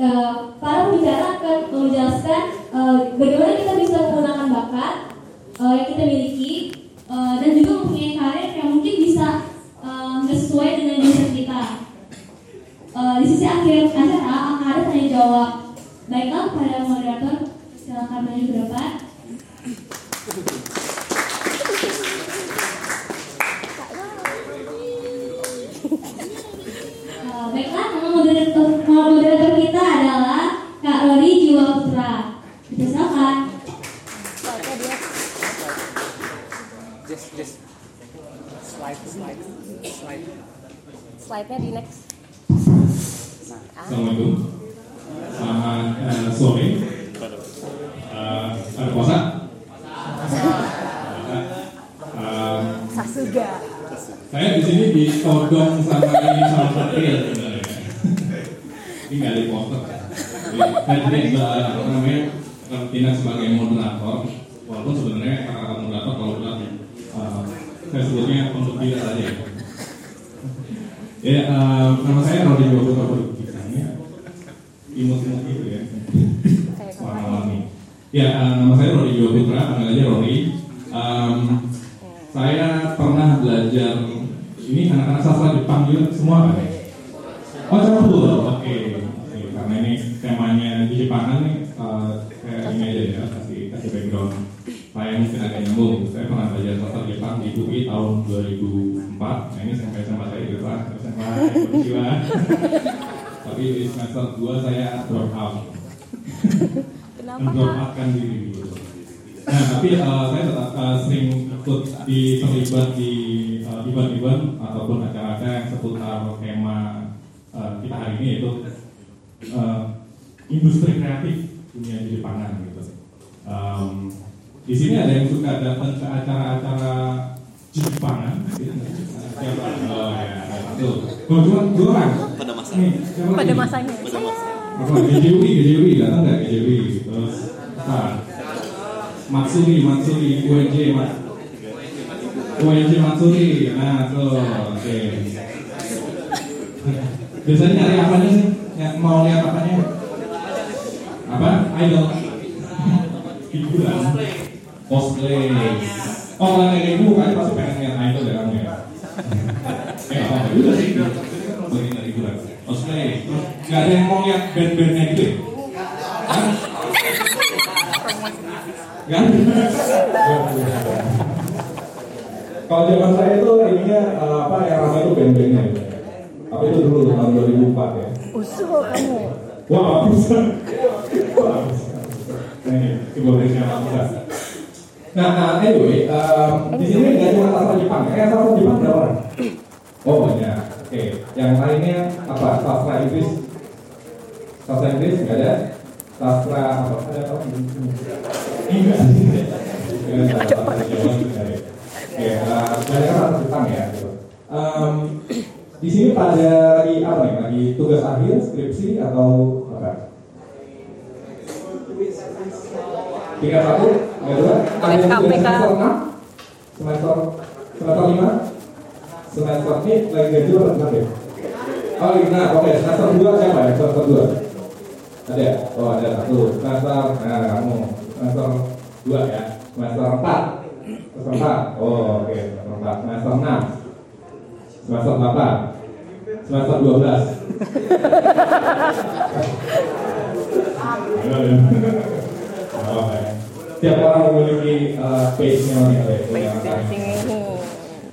para pembicara akan menjelaskan uh, bagaimana kita bisa menggunakan bakat uh, yang kita miliki uh, dan juga mempunyai karir yang mungkin bisa uh, sesuai dengan jurusan kita. Uh, di sisi akhir acara akan ada tanya jawab. Baiklah pada moderator silakan maju ke depan. Ada? Kalau zaman saya itu ininya eh, apa yang ramai itu band-bandnya. Apa itu dulu tahun 2004 ya. Usul kamu. Wah, bisa. Wah. Nah, ini Indonesia bisa. Nah, nah, anyway, um, di sini nggak cuma sastra Jepang, ya. eh sastra Jepang berapa orang? Oh banyak. Oke, yang lainnya apa? Sastra Inggris? Sastra Inggris nggak ada? Sastra apa? Ada apa? Nggak ada. Oke, kan sastra Jepang ya. Um, di sini pada lagi apa nih? Lagi tugas akhir, skripsi atau apa? Tiga satu, tiga dua. Ada yang semester enam, semester semester lima, semester ini lagi gaji apa enggak ya? Oh, lagi nah, oke. Semester dua siapa ya? Semester dua. Ada? Oh, ada satu. Semester, nah kamu. Semester dua ya. Semester empat. Semester empat. Oh, oke. Semester empat. Semester enam. Semester delapan. Semester dua belas. Oh, ya. Tiap orang memiliki uh, page-nya masing-masing.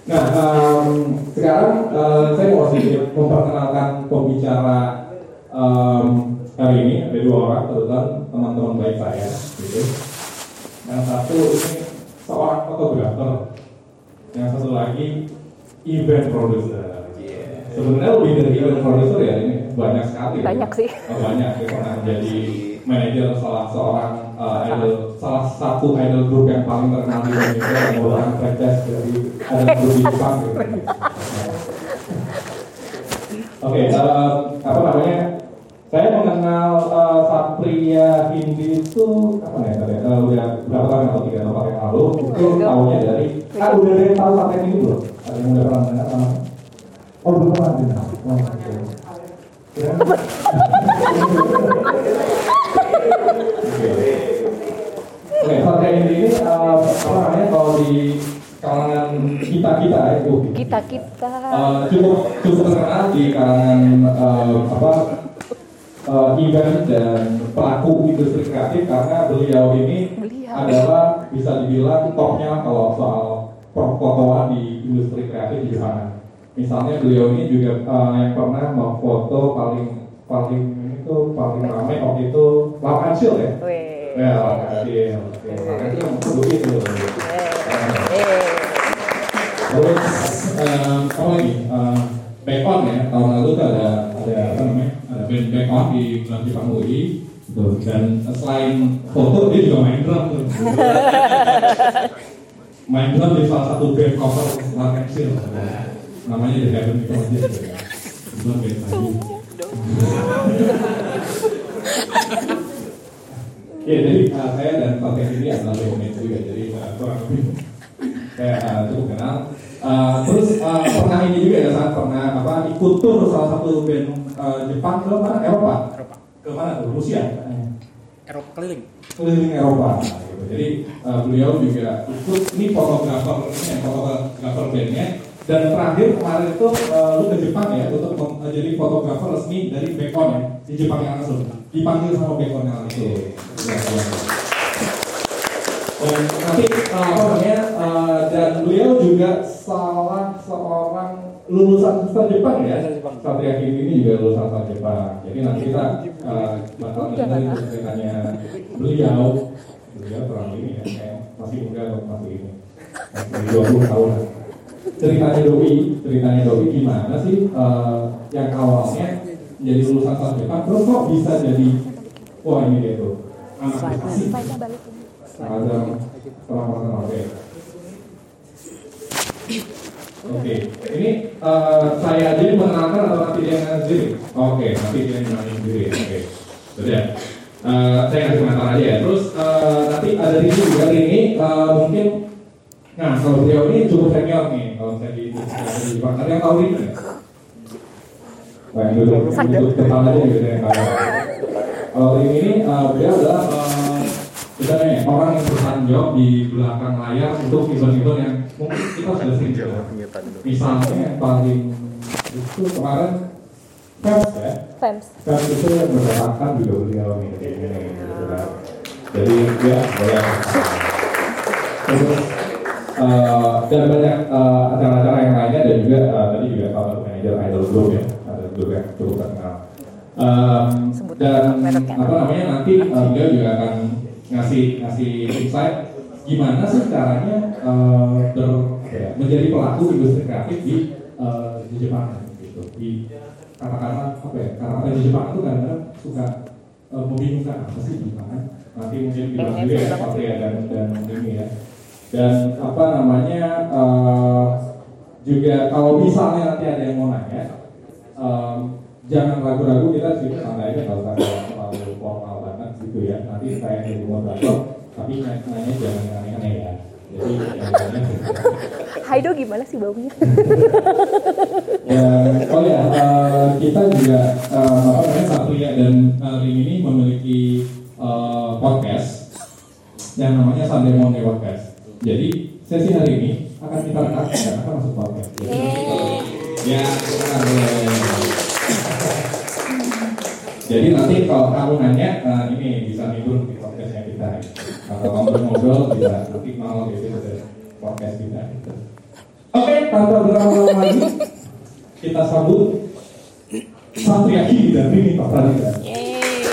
Nah, em, sekarang eh, saya mau sedikit memperkenalkan pembicara em, hari ini. Ada dua orang, kebetulan teman-teman baik saya. Gitu. Yang satu ini seorang fotografer. Yang satu lagi event producer. Sebenarnya lebih dari event producer ya ini banyak sekali. Banyak sih. Oh, banyak. Dia pernah menjadi manajer salah seorang uh, idol, salah satu idol group yang paling terkenal di Indonesia yang merupakan franchise dari idol group di Jepang. Gitu. Oke, eh, apa namanya? saya mengenal eh, uh, Satria Hindi itu kapan ya tadi uh, ya? Eh, udah berapa tahun atau tiga tahun pakai lalu? Itu tahunnya dari ah udah dari tahu Satria ini belum? Ada yang udah pernah dengar sama oh belum pernah dengar. Oh, ya. Ya. Oke, Satria Hindi ini uh, apa namanya kalau di kalangan kita kita ya, itu kita kita uh, cukup cukup terkenal di kalangan uh, apa eh, event dan pelaku industri kreatif karena beliau ini Beliau. adalah bisa dibilang topnya kalau soal perfotoan di industri kreatif di Jepang. Misalnya beliau ini juga eh, yang pernah memfoto paling paling ini tuh paling ramai waktu itu Lam Acil ya. Weh. Ya. Oke, Lam Acil yang begitu. Terus em, apa lagi? Em, back on ya tahun lalu tuh ada ada apa namanya? Ada band back on di bulan Jepang UI. Tuh. Dan selain foto dia juga main drum tuh. main drum di salah satu band cover Lark Exil. Namanya The Heaven Project. Itu band tadi. Ya, jadi uh, saya dan Fatih ini adalah roommate juga, jadi uh, kurang lebih saya uh, cukup kenal. Uh, terus uh, pernah ini juga ya saat pernah apa ikut tur salah satu band uh, Jepang ke mana Eropa? Eropa. ke mana tuh? Rusia Eropa keliling. keliling Eropa. Nah, gitu. jadi uh, beliau juga ikut ini fotografer ini ya, fotografer bandnya. Dan terakhir kemarin itu uh, lu ke Jepang ya untuk uh, jadi fotografer resmi dari Bekon ya di Jepang yang langsung. Dipanggil sama Bekon yang langsung Ya, ya. Dan nanti uh, apa namanya uh, dan beliau juga salah seorang lulusan sastra Jepang ya. Satria Kimi ini juga lulusan sastra Jepang. Jadi nanti kita uh, bakal dengerin ceritanya beliau. Beliau kurang ini ya, kayak masih muda atau masih ini. Masih 20 tahun. Ceritanya Doi, ceritanya Doi gimana sih uh, yang awalnya jadi lulusan sastra Jepang terus kok bisa jadi wah ini dia tuh anak ini. ada perang oke. Oke, ini eh, saya aja yang mengenalkan atau nanti dia yang sendiri? Oke, nanti dia yang sendiri. Oke, sudah. Eh, saya kasih komentar aja ya. Terus eh, nanti ada Rini juga Rini eh, mungkin Nah, kalau beliau ini cukup senior nih, kalau saya di di Jepang. Ada yang tahu Rini nggak? Wah, yang duduk, yang duduk depan aja gitu tahu. Kalau ini eh, beliau adalah eh, sebenarnya orang yang bertanggung jawab di belakang layar untuk event-event yang mungkin kita sudah sering dengar. Misalnya yang paling itu kemarin Fest ya, Fems. Fest itu yang berdasarkan juga kayak gini gitu kan. Jadi ya boleh. Terus eh, dan banyak eh, acara-acara yang lainnya dan juga eh, tadi juga satu manajer idol group ya, ada group yang cukup terkenal. Sebut dan apa namanya nanti eh, beliau juga akan ngasih ngasih insight gimana sih caranya ber, ya, menjadi pelaku industri kreatif di eh, di Jepang gitu? Di katakanlah apa ya kata-kata di Jepang itu kadang-kadang suka eh, membingungkan apa sih gimana nanti mungkin bilang juga ya seperti ya dan dan ini ya. Dan apa namanya eh, juga kalau misalnya nanti ada yang mau nanya em, jangan ragu-ragu kita sih aja nggak usah terlalu formal banget gitu ya. Nanti saya yang jadi moderator tapi nanya jangan aneh-aneh ya jadi nanya Haido gimana sih baunya? ya, oh ya eh, kita juga eh, apa Satria dan eh, Ring ini memiliki eh, podcast yang namanya Sunday Morning Podcast. Jadi sesi hari ini akan kita rekam dan akan masuk podcast. Jadi, ya, Jadi nanti kalau kamu nanya, eh, ini bisa kita. Atau kamu ngobrol bisa nanti malam itu ada podcast kita. Gitu. Oke, tanpa berlama-lama lagi, kita sambut Satria Kini dan Rini Pak Pradita.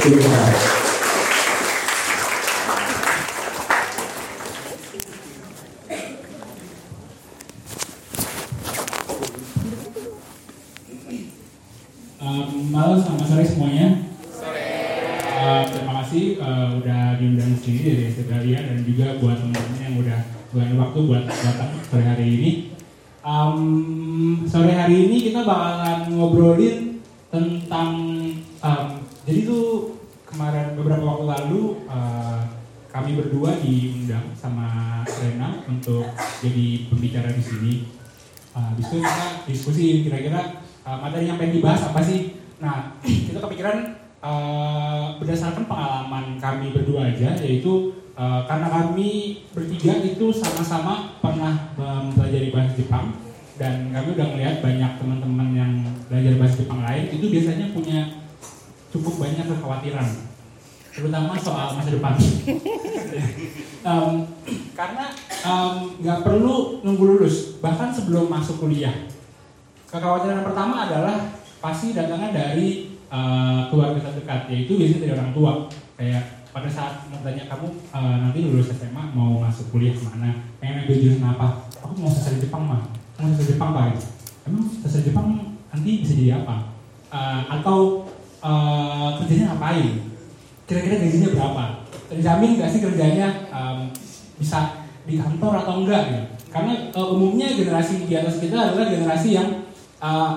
Terima kasih. Um, malam selamat sore semuanya. Uh, terima kasih uh, udah diundang di sini dari Australia dan juga buat teman-teman yang udah luangin waktu buat datang sore hari ini. Um, sore hari ini kita bakalan ngobrolin tentang um, jadi tuh kemarin beberapa waktu lalu uh, kami berdua diundang sama Rena untuk jadi pembicara di sini. Uh, itu kita diskusi kira-kira uh, materi yang pengen dibahas apa sih. Nah, kita kepikiran uh, berdasarkan pengalaman kami berdua aja, yaitu uh, karena kami bertiga itu sama-sama pernah mempelajari bahasa Jepang. Dan kami udah melihat banyak teman-teman yang belajar bahasa Jepang lain itu biasanya punya cukup banyak kekhawatiran. Terutama soal masa depan. Em, karena nggak perlu nunggu lulus bahkan sebelum masuk kuliah. Kekhawatiran pertama adalah pasti datangnya dari eh, keluarga terdekat yaitu biasanya dari orang tua. Kayak pada saat mau tanya kamu eh, nanti lulus SMA mau masuk kuliah ke mana pengen ambil jurusan apa? Aku mau sastra Jepang mah mau sastra Jepang pak. Emang sastra Jepang nanti bisa jadi apa? Eh, atau eh, kerjanya ngapain? Kira-kira gajinya berapa? Terjamin nggak sih kerjanya em, bisa di kantor atau enggak gitu karena eh, umumnya generasi di atas kita adalah generasi yang eh,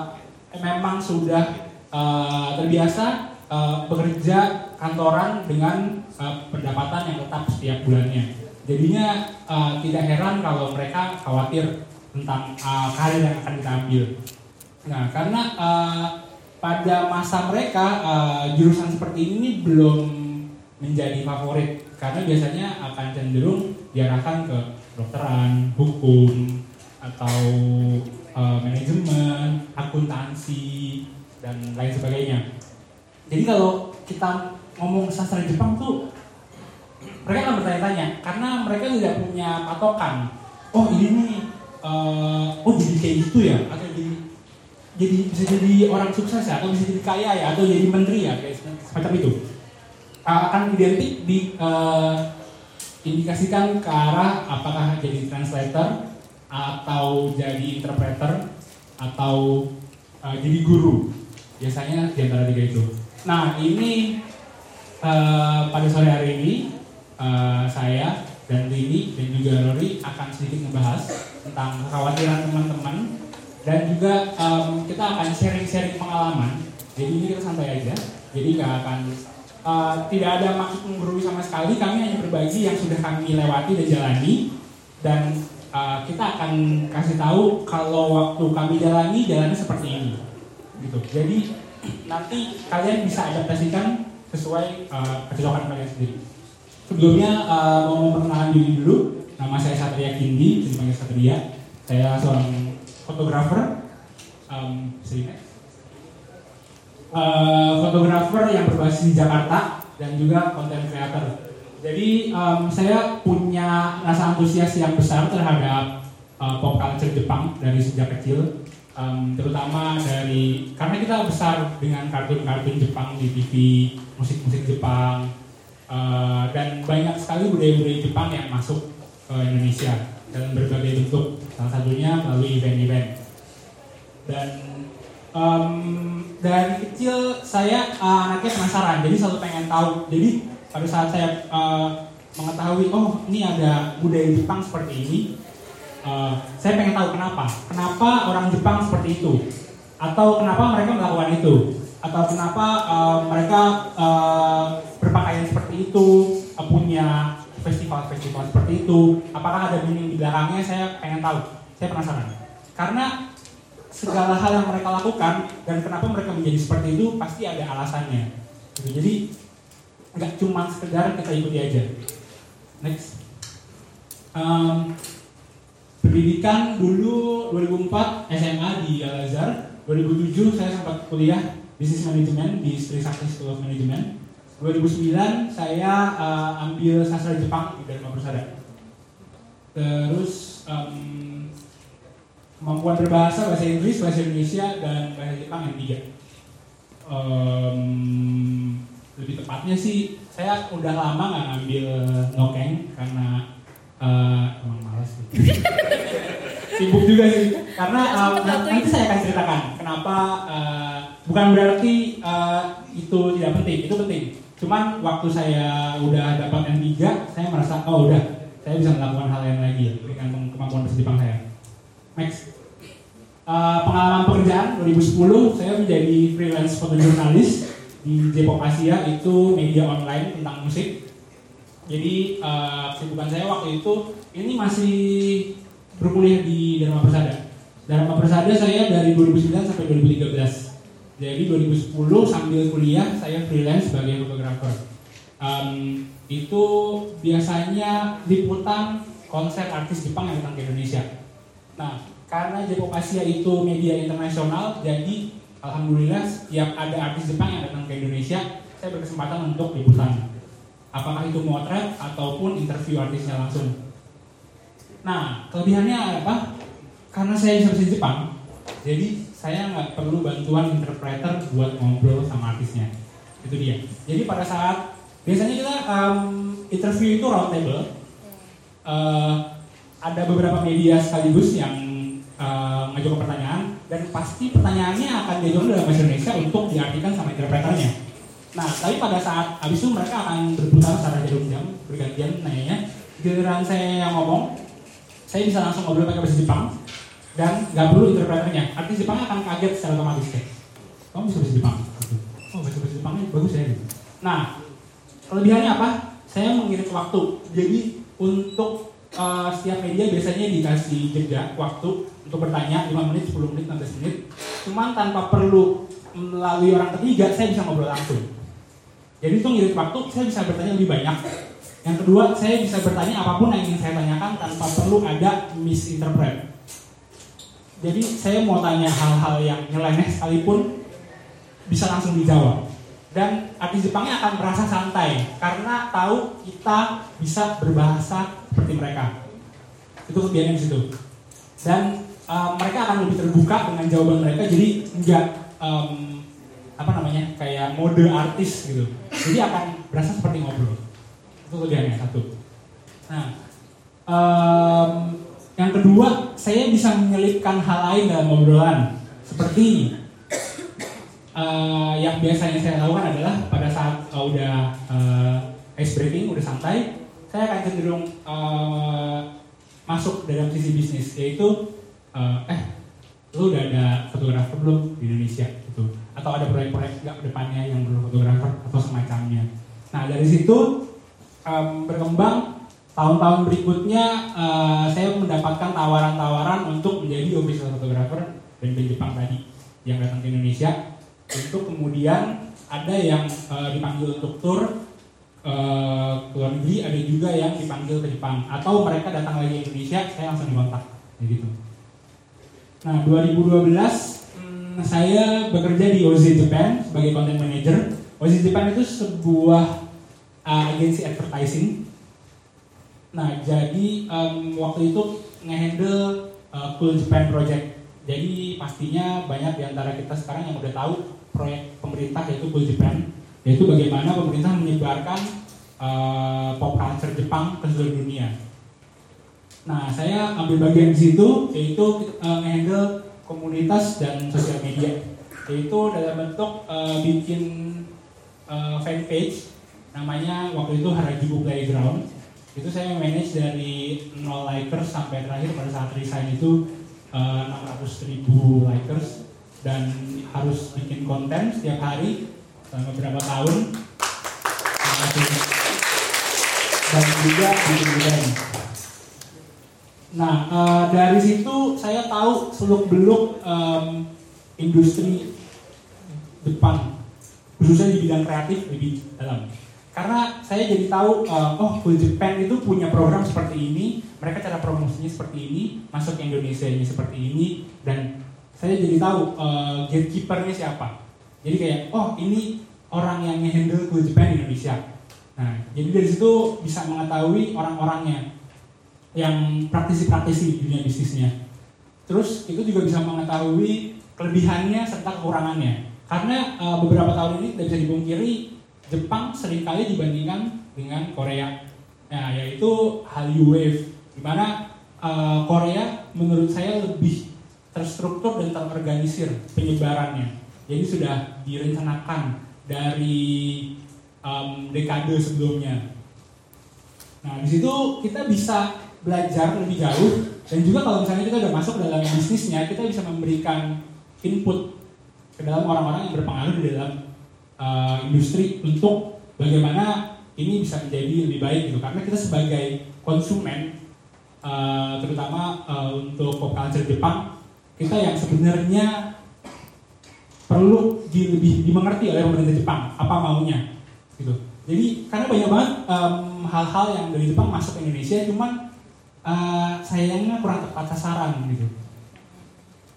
memang sudah eh, terbiasa eh, bekerja kantoran dengan eh, pendapatan yang tetap setiap bulannya. Jadinya eh, tidak heran kalau mereka khawatir tentang eh, karir yang akan kita ambil. Nah karena eh, pada masa mereka eh, jurusan seperti ini belum menjadi favorit. Karena biasanya akan cenderung diarahkan ke dokteran, hukum, atau eh, manajemen, akuntansi dan lain sebagainya. Jadi kalau kita ngomong sastra Jepang tuh mereka akan bertanya-tanya karena mereka tidak punya patokan. Oh ini nih, eh, oh jadi kayak gitu ya, atau jadi jadi bisa jadi orang sukses ya, atau bisa jadi kaya ya, atau jadi menteri ya, kayak semacam itu. Uh, akan identik di uh, indikasikan ke arah apakah jadi translator atau jadi interpreter atau uh, jadi guru biasanya di antara tiga itu. Nah ini uh, pada sore hari ini uh, saya dan Lili dan juga Rory akan sedikit membahas tentang kekhawatiran teman-teman dan juga em, kita akan sharing-sharing pengalaman. Jadi ini kita santai aja. Jadi nggak akan eh, tidak ada maksud menggurui sama sekali. Kami hanya berbagi yang sudah kami lewati dan jalani dan eh, kita akan kasih tahu kalau waktu kami jalani jalannya seperti ini. Gitu. Jadi nanti kalian bisa adaptasikan sesuai eh, kecocokan kalian sendiri. Sebelumnya eh, mau memperkenalkan diri dulu. Nama saya Satria Kindi, dipanggil Satria. Saya seorang fotografer, um, fotografer yang berbasis di Jakarta dan juga content creator. Jadi em, saya punya rasa antusias yang besar terhadap eh, pop culture Jepang dari sejak kecil, Em, terutama dari karena kita besar dengan kartun-kartun Jepang di TV, musik-musik Jepang, eh, dan banyak sekali budaya-budaya Jepang yang masuk ke Indonesia dalam berbagai bentuk salah satunya melalui event-event. Dan em, dari kecil saya eh, anaknya penasaran jadi selalu pengen tahu. Jadi pada saat saya eh, mengetahui oh ini ada budaya Jepang seperti ini eh, saya pengen tahu kenapa. Kenapa orang Jepang seperti itu? Atau kenapa mereka melakukan itu atau kenapa eh, mereka eh, berpakaian seperti itu eh, punya festival-festival seperti itu? Apakah ada meaning di belakangnya? Saya pengen tahu. Saya penasaran. Karena segala hal yang mereka lakukan dan kenapa mereka menjadi seperti itu pasti ada alasannya. Gitu. jadi nggak cuma sekedar kita ikuti aja. Next. Em, pendidikan dulu 2004 SMA di Al Azhar. 2007 saya sempat kuliah bisnis manajemen di Sri Sakti School of Management 2009 saya eh, ambil sastra Jepang di Dharma Persada. Terus em, kemampuan berbahasa bahasa Inggris, bahasa Indonesia dan bahasa Jepang yang tiga. Em, lebih tepatnya sih saya udah lama nggak ngambil nokeng karena eh, emang malas sih. Sibuk juga sih karena em, nanti saya akan ceritakan kenapa eh, bukan berarti eh, itu tidak penting, itu penting. Cuman waktu saya udah dapat N3, saya merasa oh udah saya bisa melakukan hal yang lagi dengan kemampuan bahasa Jepang saya. Next. Eh, pengalaman pekerjaan 2010 saya menjadi freelance fotojurnalis di Jepang Asia itu media online tentang musik. Jadi kesibukan saya waktu itu ini masih berkuliah di Dharma Persada. Dharma Persada saya dari 2009 sampai 2013. Jadi 2010 sambil kuliah saya freelance sebagai fotografer. Em, itu biasanya liputan konser artis Jepang yang datang ke Indonesia. Nah, karena J-pop Asia itu media internasional, jadi alhamdulillah setiap ada artis Jepang yang datang ke Indonesia, saya berkesempatan untuk liputan. Apakah itu motret ataupun interview artisnya langsung. Nah, kelebihannya apa? Karena saya bisa bahasa Jepang, jadi saya nggak perlu bantuan interpreter buat ngobrol sama artisnya. Itu dia. Jadi pada saat biasanya kita um, interview itu round table, uh, ada beberapa media sekaligus yang uh, ngajukan pertanyaan dan pasti pertanyaannya akan diajukan dalam bahasa Indonesia untuk diartikan sama interpreternya. Nah, tapi pada saat habis itu mereka akan berputar secara jarum jam bergantian nanyanya. Giliran saya yang ngomong, saya bisa langsung ngobrol pakai bahasa Jepang dan nggak perlu interpreternya. Artis Jepang akan kaget secara otomatis kayak, kamu bisa bahasa Jepang? Oh, bahasa bahasa Jepangnya bagus ya. Nah, kelebihannya apa? Saya mengirit waktu. Jadi untuk uh, setiap media biasanya dikasih jeda waktu untuk bertanya 5 menit, 10 menit, 15 menit. Cuman tanpa perlu melalui orang ketiga, saya bisa ngobrol langsung. Jadi itu ngirit waktu, saya bisa bertanya lebih banyak. Yang kedua, saya bisa bertanya apa pun yang ingin saya tanyakan tanpa perlu ada misinterpret. Jadi saya mau tanya hal-hal yang nyeleneh sekalipun bisa langsung dijawab. Dan artis Jepangnya akan merasa santai karena tahu kita bisa berbahasa seperti mereka. Itu kelebihannya di situ. Dan um, mereka akan lebih terbuka dengan jawaban mereka, jadi enggak um, apa namanya kayak mode artis gitu. Jadi akan berasa seperti ngobrol. Itu kelebihannya satu. Nah, um, yang kedua, saya bisa menyelipkan hal lain dalam obrolan seperti ini. Uh, yang biasanya saya lakukan adalah pada saat uh, udah uh, ice breaking, udah santai, saya akan cenderung uh, masuk dalam sisi bisnis, yaitu uh, eh lu udah ada fotografer belum di Indonesia gitu, atau ada proyek-proyek nggak depannya yang perlu fotografer atau semacamnya. Nah dari situ um, berkembang tahun-tahun berikutnya uh, saya mendapatkan tawaran-tawaran untuk menjadi official photographer dan band Jepang tadi yang datang ke Indonesia untuk kemudian ada yang uh, dipanggil untuk tour uh, ke luar negeri, ada juga yang dipanggil ke Jepang atau mereka datang lagi ke Indonesia, saya langsung dikontak gitu. Nah 2012 hmm, saya bekerja di OZ Japan sebagai content manager. OZ Japan itu sebuah uh, agensi advertising Nah, jadi um, waktu itu ngehandle uh, Cool Japan Project. Jadi pastinya banyak di antara kita sekarang yang udah tahu proyek pemerintah yaitu Cool Japan, yaitu bagaimana pemerintah menyebarkan uh, pop culture Jepang ke seluruh dunia. Nah, saya ambil bagian di situ yaitu uh, ngehandle komunitas dan sosial media, yaitu dalam bentuk uh, bikin uh, fanpage namanya waktu itu Harajuku Playground itu saya manage dari 0 likers sampai terakhir pada saat resign itu uh, 600 ribu likers dan harus bikin konten setiap hari selama beberapa tahun dan juga bikin event. Nah uh, dari situ saya tahu seluk beluk um, industri Jepang khususnya di bidang kreatif lebih dalam karena saya jadi tahu uh, oh Full Japan itu punya program seperti ini mereka cara promosinya seperti ini masuk ke Indonesia ini seperti ini dan saya jadi tahu uh, gatekeepernya siapa. Jadi kayak oh ini orang yang handle Full Japan Indonesia. Nah jadi dari situ bisa mengetahui orang-orangnya yang praktisi-praktisi dunia bisnisnya. Terus itu juga bisa mengetahui kelebihannya serta kekurangannya. Karena uh, beberapa tahun ini tidak bisa dipungkiri Jepang sering kali dibandingkan dengan Korea. Nah, yaitu Hallyu Wave, di mana uh, Korea menurut saya lebih terstruktur dan terorganisir penyebarannya. Jadi sudah direncanakan dari um, dekade sebelumnya. Nah, di situ kita bisa belajar lebih jauh dan juga kalau misalnya kita udah masuk dalam bisnisnya, kita bisa memberikan input ke dalam orang-orang yang berpengaruh di dalam uh, industri untuk bagaimana ini bisa menjadi lebih baik gitu. Karena kita sebagai konsumen uh, terutama uh, untuk pop culture Jepang kita yang sebenarnya perlu di, lebih dimengerti oleh pemerintah Jepang apa maunya gitu. Jadi karena banyak banget um, hal-hal yang dari Jepang masuk ke Indonesia cuman uh, sayangnya kurang tepat sasaran gitu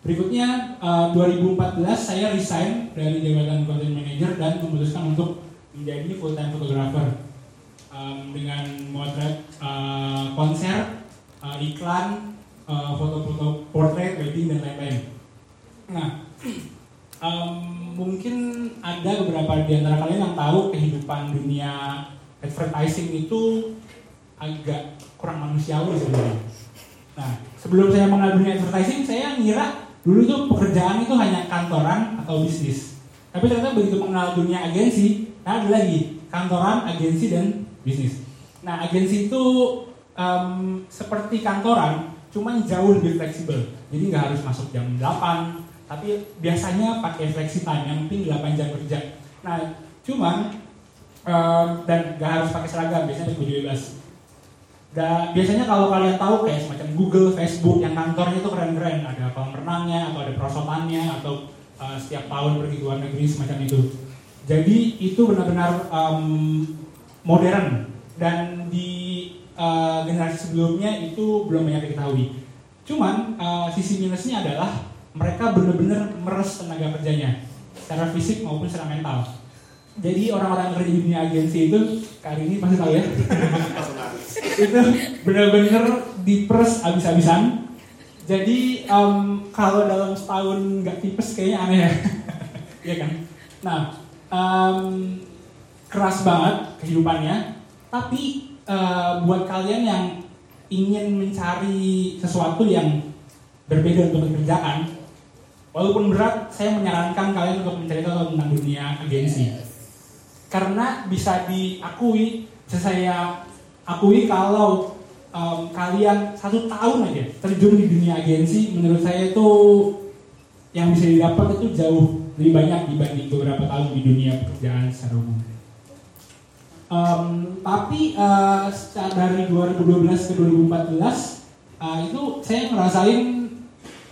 Berikutnya eh, 2014 saya resign dari jabatan content manager dan memutuskan untuk menjadi full time photographer Em, dengan motret eh, konser, eh, iklan, eh, foto-foto portrait, wedding dan lain-lain. Nah, em, mungkin ada beberapa di antara kalian yang tahu kehidupan dunia advertising itu agak kurang manusiawi sebenarnya. Nah, sebelum saya mengenal advertising, saya ngira dulu tuh pekerjaan itu hanya kantoran atau bisnis. Tapi ternyata begitu mengenal dunia agensi, nah ada lagi kantoran, agensi dan bisnis. Nah, agensi itu em, seperti kantoran, cuman jauh lebih fleksibel. Jadi nggak harus masuk jam 8, tapi biasanya pakai flexi time, yang penting 8 jam kerja. Nah, cuman em, dan nggak harus pakai seragam, biasanya baju bebas. Dan biasanya kalau kalian tahu kayak semacam Google, Facebook yang kantornya itu keren-keren, ada kolam renangnya atau ada perosotannya atau uh, setiap tahun pergi ke luar negeri semacam itu. Jadi itu benar-benar um, modern dan di uh, generasi sebelumnya itu belum banyak diketahui. Cuman uh, sisi minusnya adalah mereka benar-benar meres tenaga kerjanya secara fisik maupun secara mental. Jadi orang-orang yang kerja di dunia agensi itu kali ini pasti tahu ya. itu benar-benar diperes abis-abisan. Jadi em, kalau dalam setahun nggak tipes kayaknya aneh ya, Iya kan? Nah, em, keras banget kehidupannya. Tapi eh, buat kalian yang ingin mencari sesuatu yang berbeda untuk dikerjakan, walaupun berat, saya menyarankan kalian untuk mencari tahu tentang dunia agensi karena bisa diakui saya akui kalau em, kalian satu tahun aja terjun di dunia agensi menurut saya itu yang bisa didapat itu jauh lebih banyak dibanding beberapa tahun di dunia pekerjaan secara umum. Em, tapi secara dari 2012 ke 2014 eh, itu saya ngerasain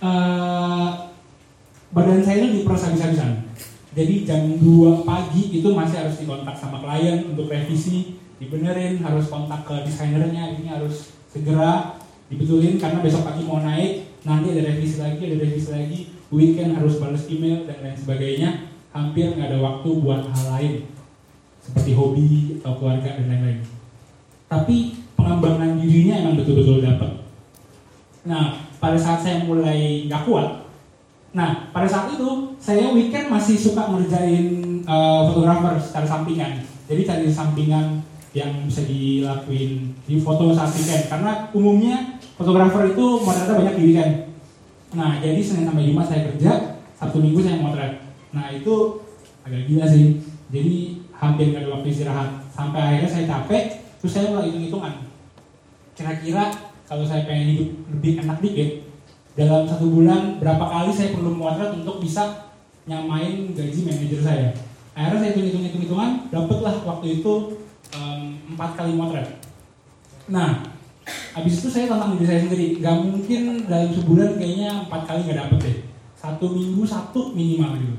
eh, badan saya itu diperas habis-habisan. Jadi jam 2 pagi itu masih harus dikontak sama klien untuk revisi, dibenerin, harus kontak ke desainernya, ini harus segera dibetulin karena besok pagi mau naik, nanti ada revisi lagi, ada revisi lagi, weekend harus balas email dan lain sebagainya, hampir nggak ada waktu buat hal lain seperti hobi atau keluarga dan lain-lain. Tapi pengembangan dirinya emang betul-betul dapat. Nah, pada saat saya mulai nggak kuat, Nah, pada saat itu saya weekend masih suka ngerjain uh, fotografer secara sampingan. Jadi cari sampingan yang bisa dilakuin di foto saat weekend. Karena umumnya fotografer itu motretnya banyak di weekend. Nah, jadi Senin sampai Jumat saya kerja, Sabtu Minggu saya motret. Nah, itu agak gila sih. Jadi hampir nggak ada waktu istirahat. Sampai akhirnya saya capek, terus saya mulai hitung-hitungan. Kira-kira kalau saya pengen hidup lebih enak dikit, dalam satu bulan berapa kali saya perlu memotret untuk bisa nyamain gaji manajer saya. Akhirnya saya hitung hitung hitungan, dapatlah waktu itu em, empat kali motret. Nah, habis itu saya tantang diri saya sendiri, gak mungkin dalam sebulan kayaknya empat kali nggak dapet deh. Satu minggu satu minimal gitu.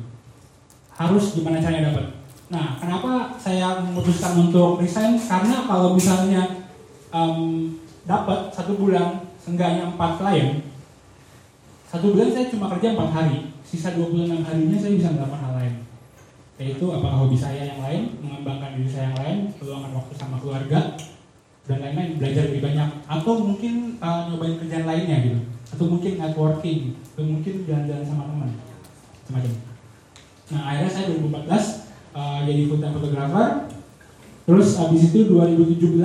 Harus gimana caranya dapat. Nah, kenapa saya memutuskan untuk resign? Karena kalau misalnya em, dapat satu bulan, seenggaknya empat klien, satu bulan saya cuma kerja 4 hari, sisa 26 harinya saya bisa melakukan hal lain. Yaitu apakah hobi saya yang lain, mengembangkan diri saya yang lain, peluangan waktu sama keluarga, dan lain-lain, belajar lebih banyak. Atau mungkin uh, nyobain kerjaan lainnya gitu. Atau mungkin networking, atau mungkin jalan-jalan sama teman. Semacam. Nah akhirnya saya 2014 uh, jadi full time. Terus habis itu 2017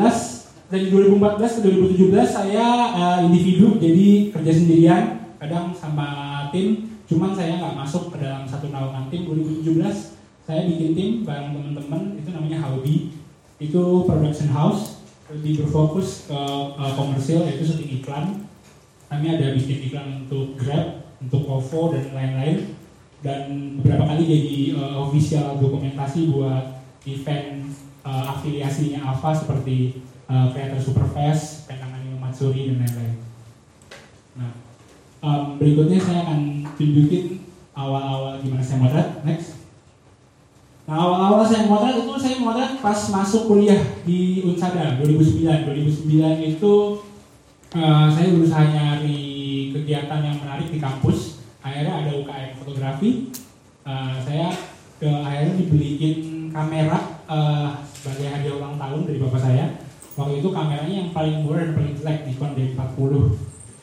dari 2014 ke 2017 saya uh, individu jadi kerja sendirian kadang sama tim cuman saya nggak masuk ke dalam satu naungan tim. 2017 saya bikin tim bareng teman-teman itu namanya Howdy itu production house lebih berfokus ke uh, komersil yaitu syuting iklan. Kami ada bikin iklan untuk Grab untuk OVO dan lain-lain. Dan beberapa kali jadi uh, official dokumentasi buat event uh, afiliasinya Alfa seperti uh, Creator Superfest, Pentangan Matsuri dan lain-lain. Um, berikutnya saya akan tunjukin awal-awal gimana saya motret. Next. Nah, awal-awal saya motret itu saya motret pas masuk kuliah di Unsada 2009. 2009 itu uh, saya berusaha nyari kegiatan yang menarik di kampus akhirnya ada UKM fotografi Uh, saya ke akhirnya dibeliin kamera uh, sebagai hadiah ulang tahun dari bapak saya waktu itu kameranya yang paling murah dan paling jelek Nikon D40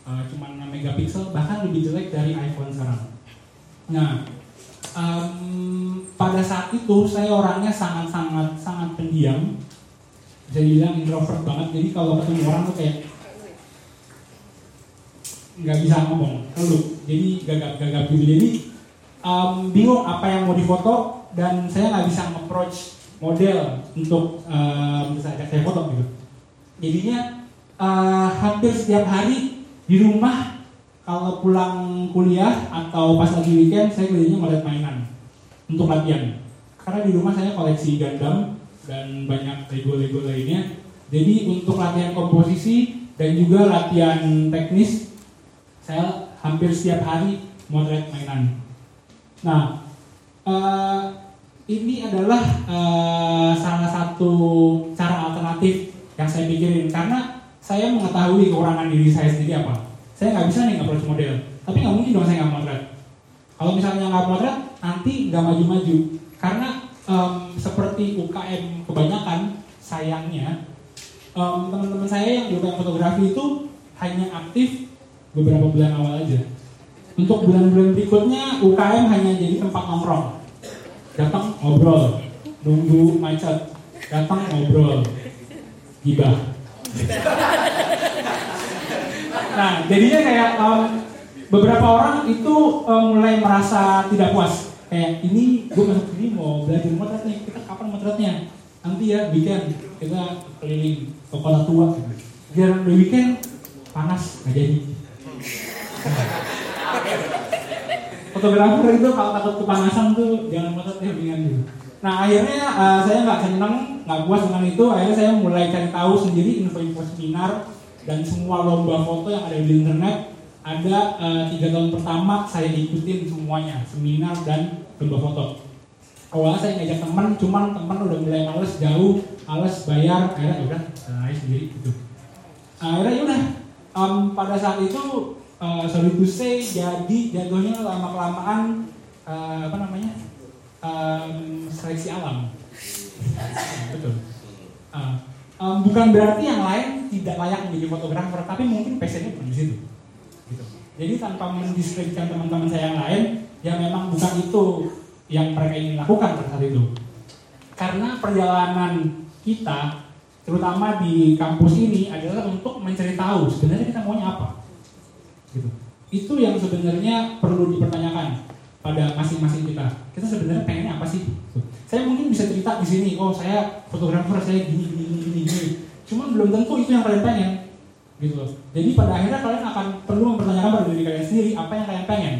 uh, cuma 6 megapiksel bahkan lebih jelek dari iPhone sekarang. Nah um, pada saat itu saya orangnya sangat-sangat sangat pendiam. Bisa dibilang introvert banget. Jadi kalau ketemu orang tuh kayak nggak bisa ngomong lalu jadi gagap-gagap gitu. Jadi um, bingung apa yang mau difoto dan saya nggak bisa approach model untuk um, bisa ajak saya foto gitu. Jadinya uh, hampir setiap hari di rumah kalau pulang kuliah atau pas lagi weekend saya kerjanya melihat mainan untuk latihan. Karena di rumah saya koleksi Gundam dan banyak Lego-Lego lainnya. Jadi untuk latihan komposisi dan juga latihan teknis saya hampir setiap hari motret mainan. Nah, uh, ini adalah uh, salah satu cara alternatif yang saya pikirin karena saya mengetahui kekurangan diri saya sendiri apa. Saya nggak bisa nih approach model, tapi nggak mungkin dong saya nggak motret. Kalau misalnya nggak motret, nanti nggak maju-maju karena um, seperti UKM kebanyakan sayangnya um, teman-teman saya yang di UKM fotografi itu hanya aktif beberapa bulan awal aja untuk bulan-bulan berikutnya UKM hanya jadi tempat nongkrong. Datang ngobrol, nunggu macet, datang ngobrol, gibah. Nah, jadinya kayak um, beberapa orang itu um, mulai merasa tidak puas. Kayak ini gue masuk sini mau belajar motret nih, kita kapan motretnya? Nanti ya weekend kita keliling ke kota tua. Biar di weekend panas nggak jadi fotografer itu kalau takut kepanasan tuh jangan motor mendingan dulu. Nah akhirnya uh, saya nggak seneng, nggak puas dengan itu. Akhirnya saya mulai cari tahu sendiri info-info seminar dan semua lomba foto yang ada di internet. Ada uh, tiga tahun pertama saya ikutin semuanya seminar dan lomba foto. Awalnya saya ngajak teman, cuman teman udah mulai males jauh, males bayar, akhirnya ya udah saya sendiri gitu. Akhirnya ya udah um, pada saat itu uh, sorry to say jadi jatuhnya lama kelamaan uh, apa namanya um, seleksi alam. Betul. Uh, um, bukan berarti yang lain tidak layak menjadi fotografer tapi mungkin passionnya bukan di situ. Gitu. jadi tanpa mendiskreditkan teman-teman saya yang lain yang memang bukan itu yang mereka ingin lakukan pada saat itu. Karena perjalanan kita terutama di kampus ini adalah untuk mencari tahu sebenarnya kita maunya apa. Gitu. Itu yang sebenarnya perlu dipertanyakan pada masing-masing kita. Kita sebenarnya pengennya apa sih? Saya mungkin bisa cerita di sini, oh saya fotografer, saya gini gini gini gini. Cuman belum tentu itu yang kalian pengen. Gitu loh. Jadi pada akhirnya kalian akan perlu mempertanyakan pada diri kalian sendiri apa yang kalian pengen.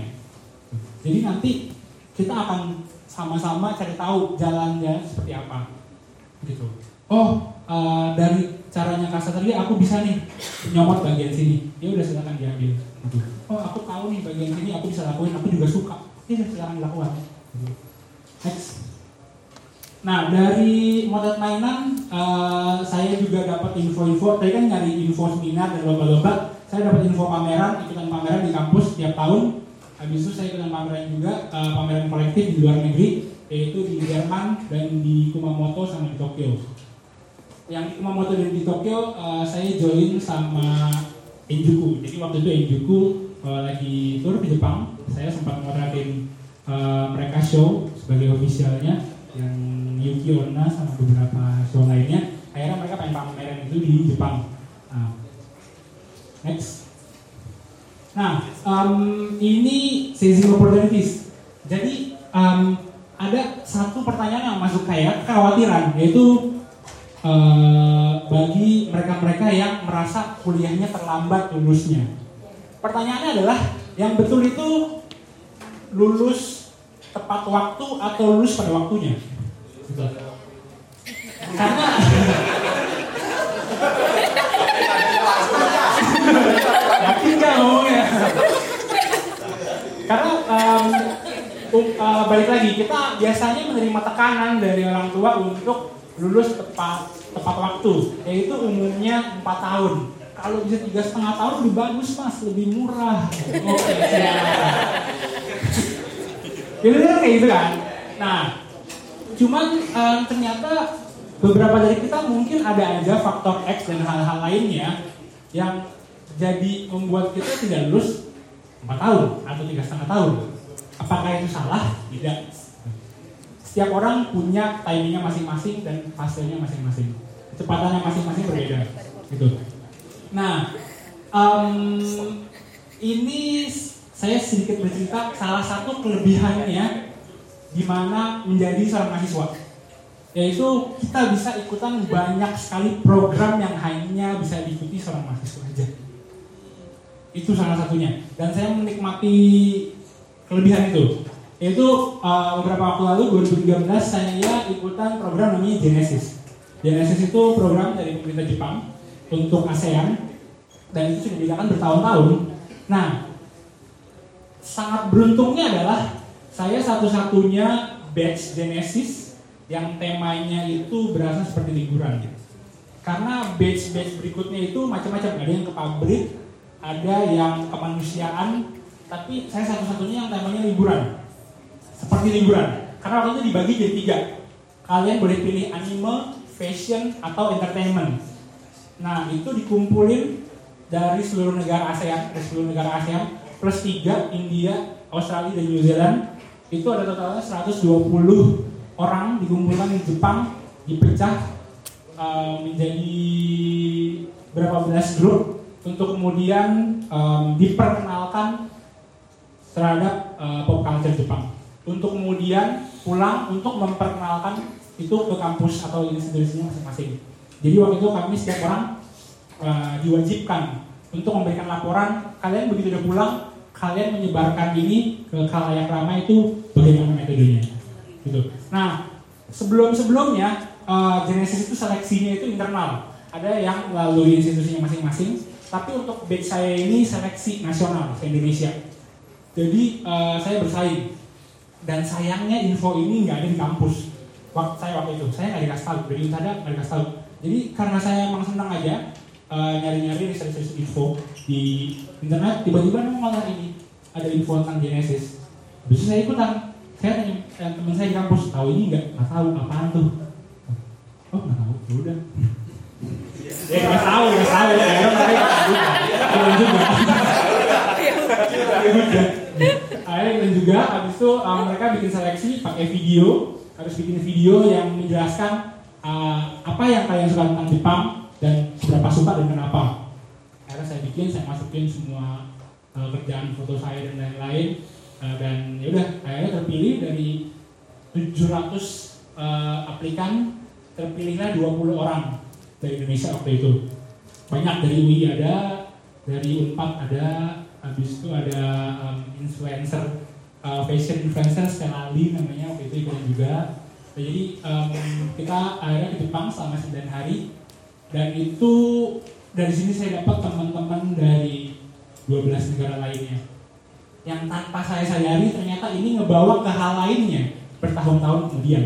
Jadi nanti kita akan sama-sama cari tahu jalannya seperti apa. Gitu. Oh, uh, dari caranya kasar tadi aku bisa nih nyomot bagian sini. Ya udah silakan diambil oh aku tahu nih bagian sini aku bisa lakuin aku juga suka ini silakan dilakukan next. Nah dari model mainan uh, saya juga dapat info-info. Tadi kan nyari info seminar dan lomba-lomba. Saya dapat info pameran ikutan pameran di kampus setiap tahun. Habis itu saya ikutan pameran juga uh, pameran kolektif di luar negeri yaitu di Jerman dan di Kumamoto sama di Tokyo. Yang di Kumamoto dan di Tokyo uh, saya join sama Enjuku. Jadi waktu itu Enjuku uh, lagi tour di Jepang, saya sempat ngeratin uh, mereka show sebagai ofisialnya yang Yuki Onna sama beberapa show lainnya. Akhirnya mereka pengen pameran itu di Jepang. Nah, next. Nah, um, ini seizing opportunities. Jadi um, ada satu pertanyaan yang masuk kayak kekhawatiran, yaitu uh, bagi mereka-mereka yang merasa kuliahnya terlambat lulusnya. Pertanyaannya adalah, yang betul itu lulus tepat waktu atau lulus pada waktunya? Betul. Karena yakin gak ngomongnya? Karena um, uh, balik lagi kita biasanya menerima tekanan dari orang tua untuk lulus tepat tepat waktu yaitu umumnya empat tahun kalau bisa tiga setengah tahun lebih bagus mas lebih murah oke okay, Biasanya kayak gitu kan. Nah, cuman eh, ternyata beberapa dari kita mungkin ada aja faktor X dan hal-hal lainnya yang jadi membuat kita tidak lulus 4 tahun atau tiga setengah tahun. Apakah itu salah? Tidak. Setiap orang punya timingnya masing-masing dan fasenya masing-masing. Kecepatannya masing-masing berbeda. Gitu. Nah, em, ini saya sedikit bercerita salah satu kelebihannya di mana menjadi seorang mahasiswa. Yaitu kita bisa ikutan banyak sekali program yang hanya bisa diikuti seorang mahasiswa aja. Itu salah satunya. Dan saya menikmati kelebihan itu. Yaitu uh, beberapa waktu lalu 2013 saya ikutan program namanya Genesis. Genesis itu program dari pemerintah Jepang untuk ASEAN dan itu sudah dilakukan bertahun-tahun. Nah sangat beruntungnya adalah saya satu-satunya batch Genesis yang temanya itu berasa seperti liburan karena batch-batch berikutnya itu macam-macam. Ada yang ke pabrik ada yang kemanusiaan tapi saya satu-satunya yang temanya liburan. Seperti liburan. Karena waktu itu dibagi jadi tiga. Kalian boleh pilih anime, fashion, atau entertainment. Nah itu dikumpulin dari seluruh negara ASEAN dari seluruh negara ASEAN plus 3 India, Australia, dan New Zealand itu ada totalnya 120 orang dikumpulkan di Jepang dipecah uh, menjadi berapa belas grup untuk kemudian um, diperkenalkan terhadap uh, pop culture Jepang. Untuk kemudian pulang untuk memperkenalkan itu ke kampus atau institusinya masing-masing. Jadi waktu itu kami setiap orang uh, diwajibkan untuk memberikan laporan. Kalian begitu udah pulang kalian menyebarkan ini ke khalayak ramai itu bagaimana metodenya gitu. Nah sebelum sebelumnya uh, Genesis itu seleksinya itu internal. Ada yang melalui institusinya masing-masing tapi untuk batch saya ini seleksi nasional se Indonesia. Jadi uh, saya bersaing. Dan sayangnya info ini nggak ada di kampus. Waktu saya waktu itu saya nggak dikasih tahu. Dari Untada nggak dikasih tahu. Jadi karena saya emang senang aja uh, nyari-nyari riset-riset info di internet. Tiba-tiba nemu malah ini ada info tentang Genesis. Bisa saya ikutan. Saya tanya eh, teman saya di kampus tahu ini nggak? Nggak tahu apaan tuh? Oh nggak tahu. Ya udah. Ya nggak tahu nggak tahu. Ya orang lain nggak juga akhirnya juga habis itu um, mereka bikin seleksi pakai video. Harus bikin video yang menjelaskan uh, apa yang kalian suka tentang Jepang dan seberapa suka dan kenapa akhirnya saya bikin saya masukin semua uh, kerjaan foto saya dan lain-lain. Uh, dan ya udah akhirnya terpilih dari 700 uh, aplikan terpilihlah 20 orang dari Indonesia waktu itu. Banyak dari UI ada dari Unpad ada habis itu ada um, influencer uh, fashion influencer Stellali namanya waktu itu ikutan juga. Jadi um, kita akhirnya ke Jepang selama 9 hari dan itu dari sini saya dapat teman-teman dari 12 negara lainnya. Yang tanpa saya sadari ternyata ini ngebawa ke hal lainnya bertahun-tahun kemudian.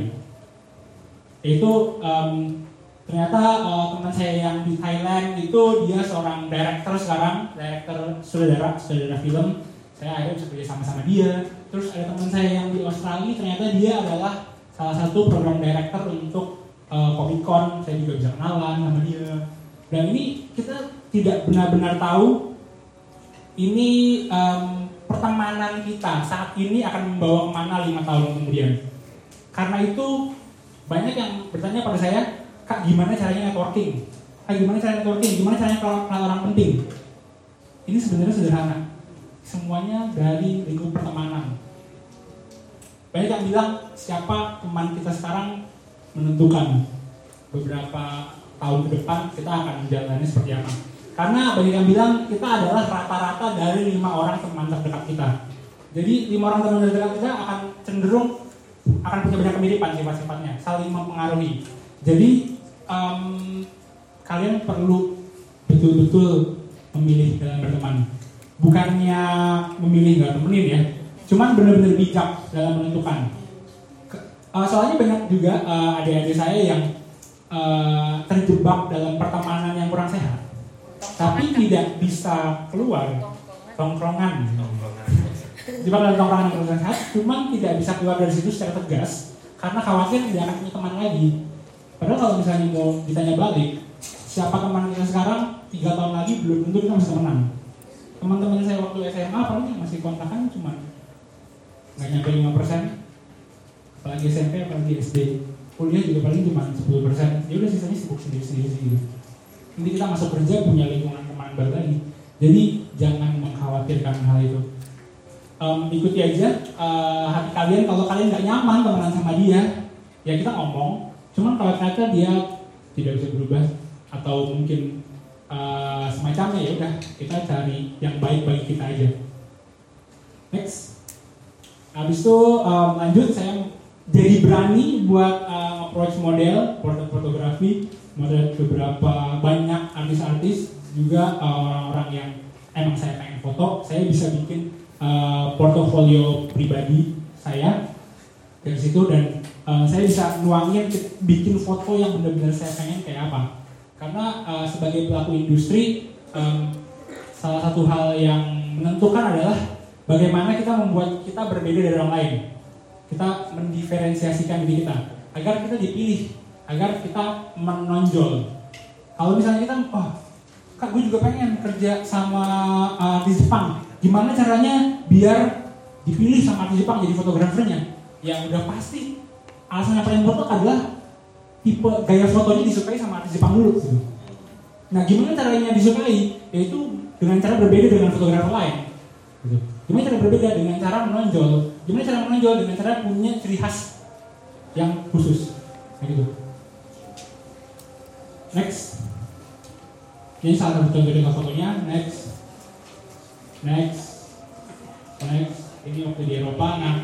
Itu um, ternyata uh, teman saya yang di Thailand itu dia seorang director sekarang director saudara saudara film. Saya akhirnya bisa kerja sama sama dia. Terus ada teman saya yang di Australia ternyata dia adalah salah satu program director untuk uh, Comic Con saya juga bisa kenalan sama dia. Dan ini kita tidak benar-benar tahu ini um, pertemanan kita saat ini akan membawa ke mana lima tahun kemudian. Karena itu banyak yang bertanya pada saya kak gimana caranya networking? Kak gimana caranya networking? Gimana caranya kenal orang penting? Ini sebenarnya sederhana. Semuanya dari lingkup pertemanan. Banyak yang bilang siapa teman kita sekarang menentukan beberapa tahun ke depan kita akan menjalani seperti apa. Karena banyak yang bilang kita adalah rata-rata dari lima orang teman terdekat kita. Jadi lima orang teman terdekat kita akan cenderung akan punya banyak kemiripan sifat-sifatnya saling mempengaruhi. Jadi um, kalian perlu betul-betul memilih dalam berteman. Bukannya memilih nggak temenin ya cuman benar-benar bijak dalam menentukan uh, soalnya banyak juga uh, adik-adik saya yang uh, terjebak dalam pertemanan yang kurang sehat. Tapi tidak bisa keluar. Tongkrongan. Terjebak dalam tongkrongan yang kurang sehat, cuman tidak bisa keluar dari situ secara tegas karena khawatir dia akan punya teman lagi. Padahal kalau misalnya mau ditanya balik, siapa teman kita sekarang tiga tahun lagi belum tentu kita masih temenan. Teman-teman saya waktu SMA paling masih kontakan cuma nggak nyampe 5 persen, apalagi SMP, apalagi SD. Kuliah juga paling cuma 10 persen. Ya udah sisanya sibuk sendiri-sendiri gitu. Nanti kita masuk kerja punya lingkungan teman baru lagi. Jadi jangan mengkhawatirkan hal itu. Em, ikuti aja eh, hati kalian. Kalau kalian nggak nyaman temenan sama dia, ya kita ngomong. Cuman kalau ternyata dia tidak bisa berubah atau mungkin eh, semacamnya ya udah kita cari yang baik bagi kita aja. Next. Habis itu em, lanjut saya jadi berani buat eh, approach model, portrait fotografi, model beberapa banyak artis-artis juga eh, orang-orang yang emang saya pengen foto, saya bisa bikin eh, portofolio pribadi saya dari situ dan eh, saya bisa nuangin bikin foto yang benar-benar saya pengen kayak apa. Karena eh, sebagai pelaku industri em, salah satu hal yang menentukan adalah bagaimana kita membuat kita berbeda dari orang lain. Kita mendiferensiasikan diri kita agar kita dipilih, agar kita menonjol. Kalau misalnya kita, oh, kak gue juga pengen kerja sama uh, artis Jepang. Gimana caranya biar dipilih sama artis Jepang jadi fotografernya? Ya udah pasti alasan yang paling mentok adalah tipe gaya fotonya disukai sama artis Jepang dulu. gitu. Nah, gimana caranya disukai? Yaitu dengan cara berbeda dengan fotografer lain. Gitu. Gimana cara berbeda dengan cara menonjol? Gimana cara menonjol dengan cara punya ciri khas yang khusus? Kayak gitu. Next. Ini salah satu contoh contoh fotonya. Next. Next. Next. Ini waktu di Eropa. Nah,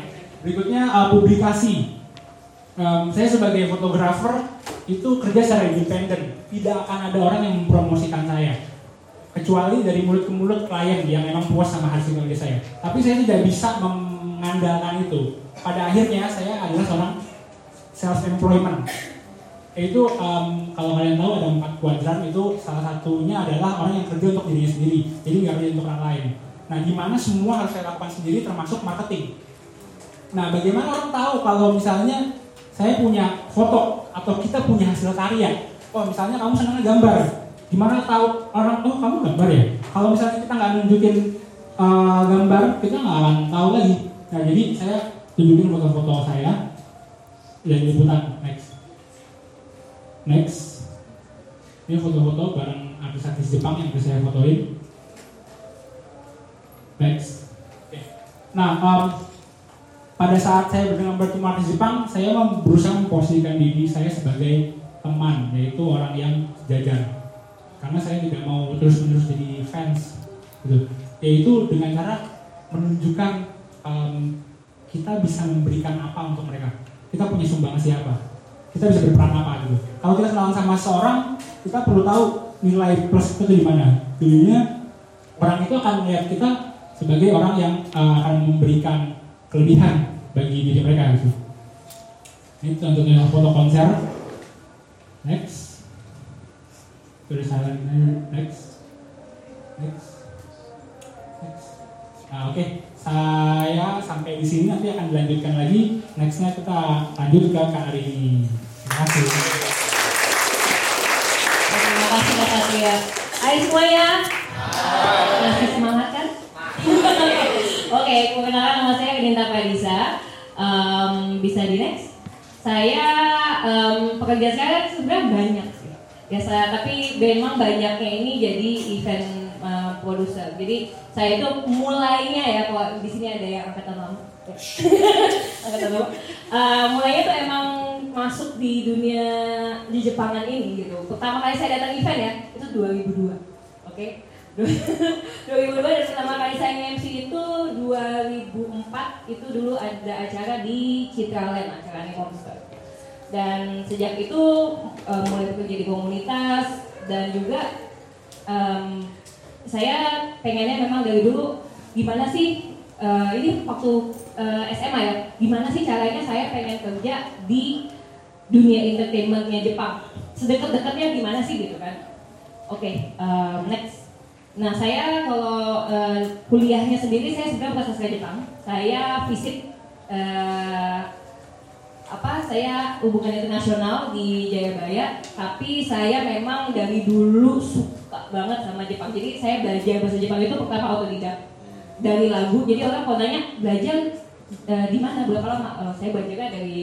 berikutnya uh, publikasi. Em, saya sebagai fotografer itu kerja secara independen. Tidak akan ada orang yang mempromosikan saya kecuali dari mulut ke mulut klien yang memang puas sama hasil kerja saya. Tapi saya tidak bisa mengandalkan itu. Pada akhirnya saya adalah seorang self employment. Itu em, kalau kalian tahu ada empat kuadran itu salah satunya adalah orang yang kerja untuk dirinya sendiri. Jadi nggak kerja untuk orang lain. Nah, gimana semua harus saya lakukan sendiri termasuk marketing. Nah, bagaimana orang tahu kalau misalnya saya punya foto atau kita punya hasil karya? Oh, misalnya kamu senangnya gambar, gimana tahu orang oh kamu gambar ya? Kalau misalnya kita nggak nunjukin uh, gambar kita nggak akan tahu lagi. Nah jadi saya tunjukin foto-foto saya dan liputan. Next. Next. Ini foto-foto bareng artis-artis Jepang yang bisa saya fotoin. Next. Oke. nah um, pada saat saya dengan bertemu artis Jepang saya berusaha memposisikan diri saya sebagai teman yaitu orang yang jajar karena saya tidak mau terus-menerus jadi fans gitu. Yaitu dengan cara menunjukkan em, kita bisa memberikan apa untuk mereka. Kita punya sumbang siapa? Kita bisa berperan apa gitu. Kalau kita kenalan sama seorang kita perlu tahu nilai plus itu di mana. Dulunya orang itu akan melihat kita sebagai orang yang eh, akan memberikan kelebihan bagi diri mereka gitu. Ini contohnya foto konser. Next Tulis silent next. Next. Nah, oke. Saya sampai di sini nanti akan dilanjutkan lagi. Nextnya kita lanjut ke Kak Arini. Terima kasih. Terima kasih Kak Satria. Ayo semuanya. Masih semangat kan? Oke, perkenalkan nama saya Ginta Farisa. Em, bisa di next. Saya em, pekerjaan saya sebenarnya banyak. Biasa, tapi memang banyaknya ini jadi event eh, produser. Jadi saya itu mulainya ya, kalau di sini ada yang angkatan lama. angkatan lama. Eh, mulainya tuh emang masuk di dunia di Jepangan ini gitu. Pertama kali saya datang event ya, itu 2002. Oke. 2002 dan pertama kali saya MC itu 2004 itu dulu ada acara di Citraland, acara Monster. Dan sejak itu eh, mulai bekerja di komunitas dan juga em, saya pengennya memang dari dulu gimana sih eh, ini waktu eh, SMA ya gimana sih caranya saya pengen kerja di dunia entertainmentnya Jepang? Sedekat-dekatnya gimana sih gitu kan? Oke em, next. Nah, saya kalau eh, kuliahnya sendiri saya sebenarnya bukan sastra Jepang. Saya fisik eh, apa? Saya hubungan internasional di Jayabaya, tapi saya memang dari dulu suka banget sama Jepang. Jadi saya belajar bahasa Jepang itu pertama autodidak dari lagu. Jadi orang kalau nanya belajar eh, di mana berapa lama? Eh, saya belajarnya dari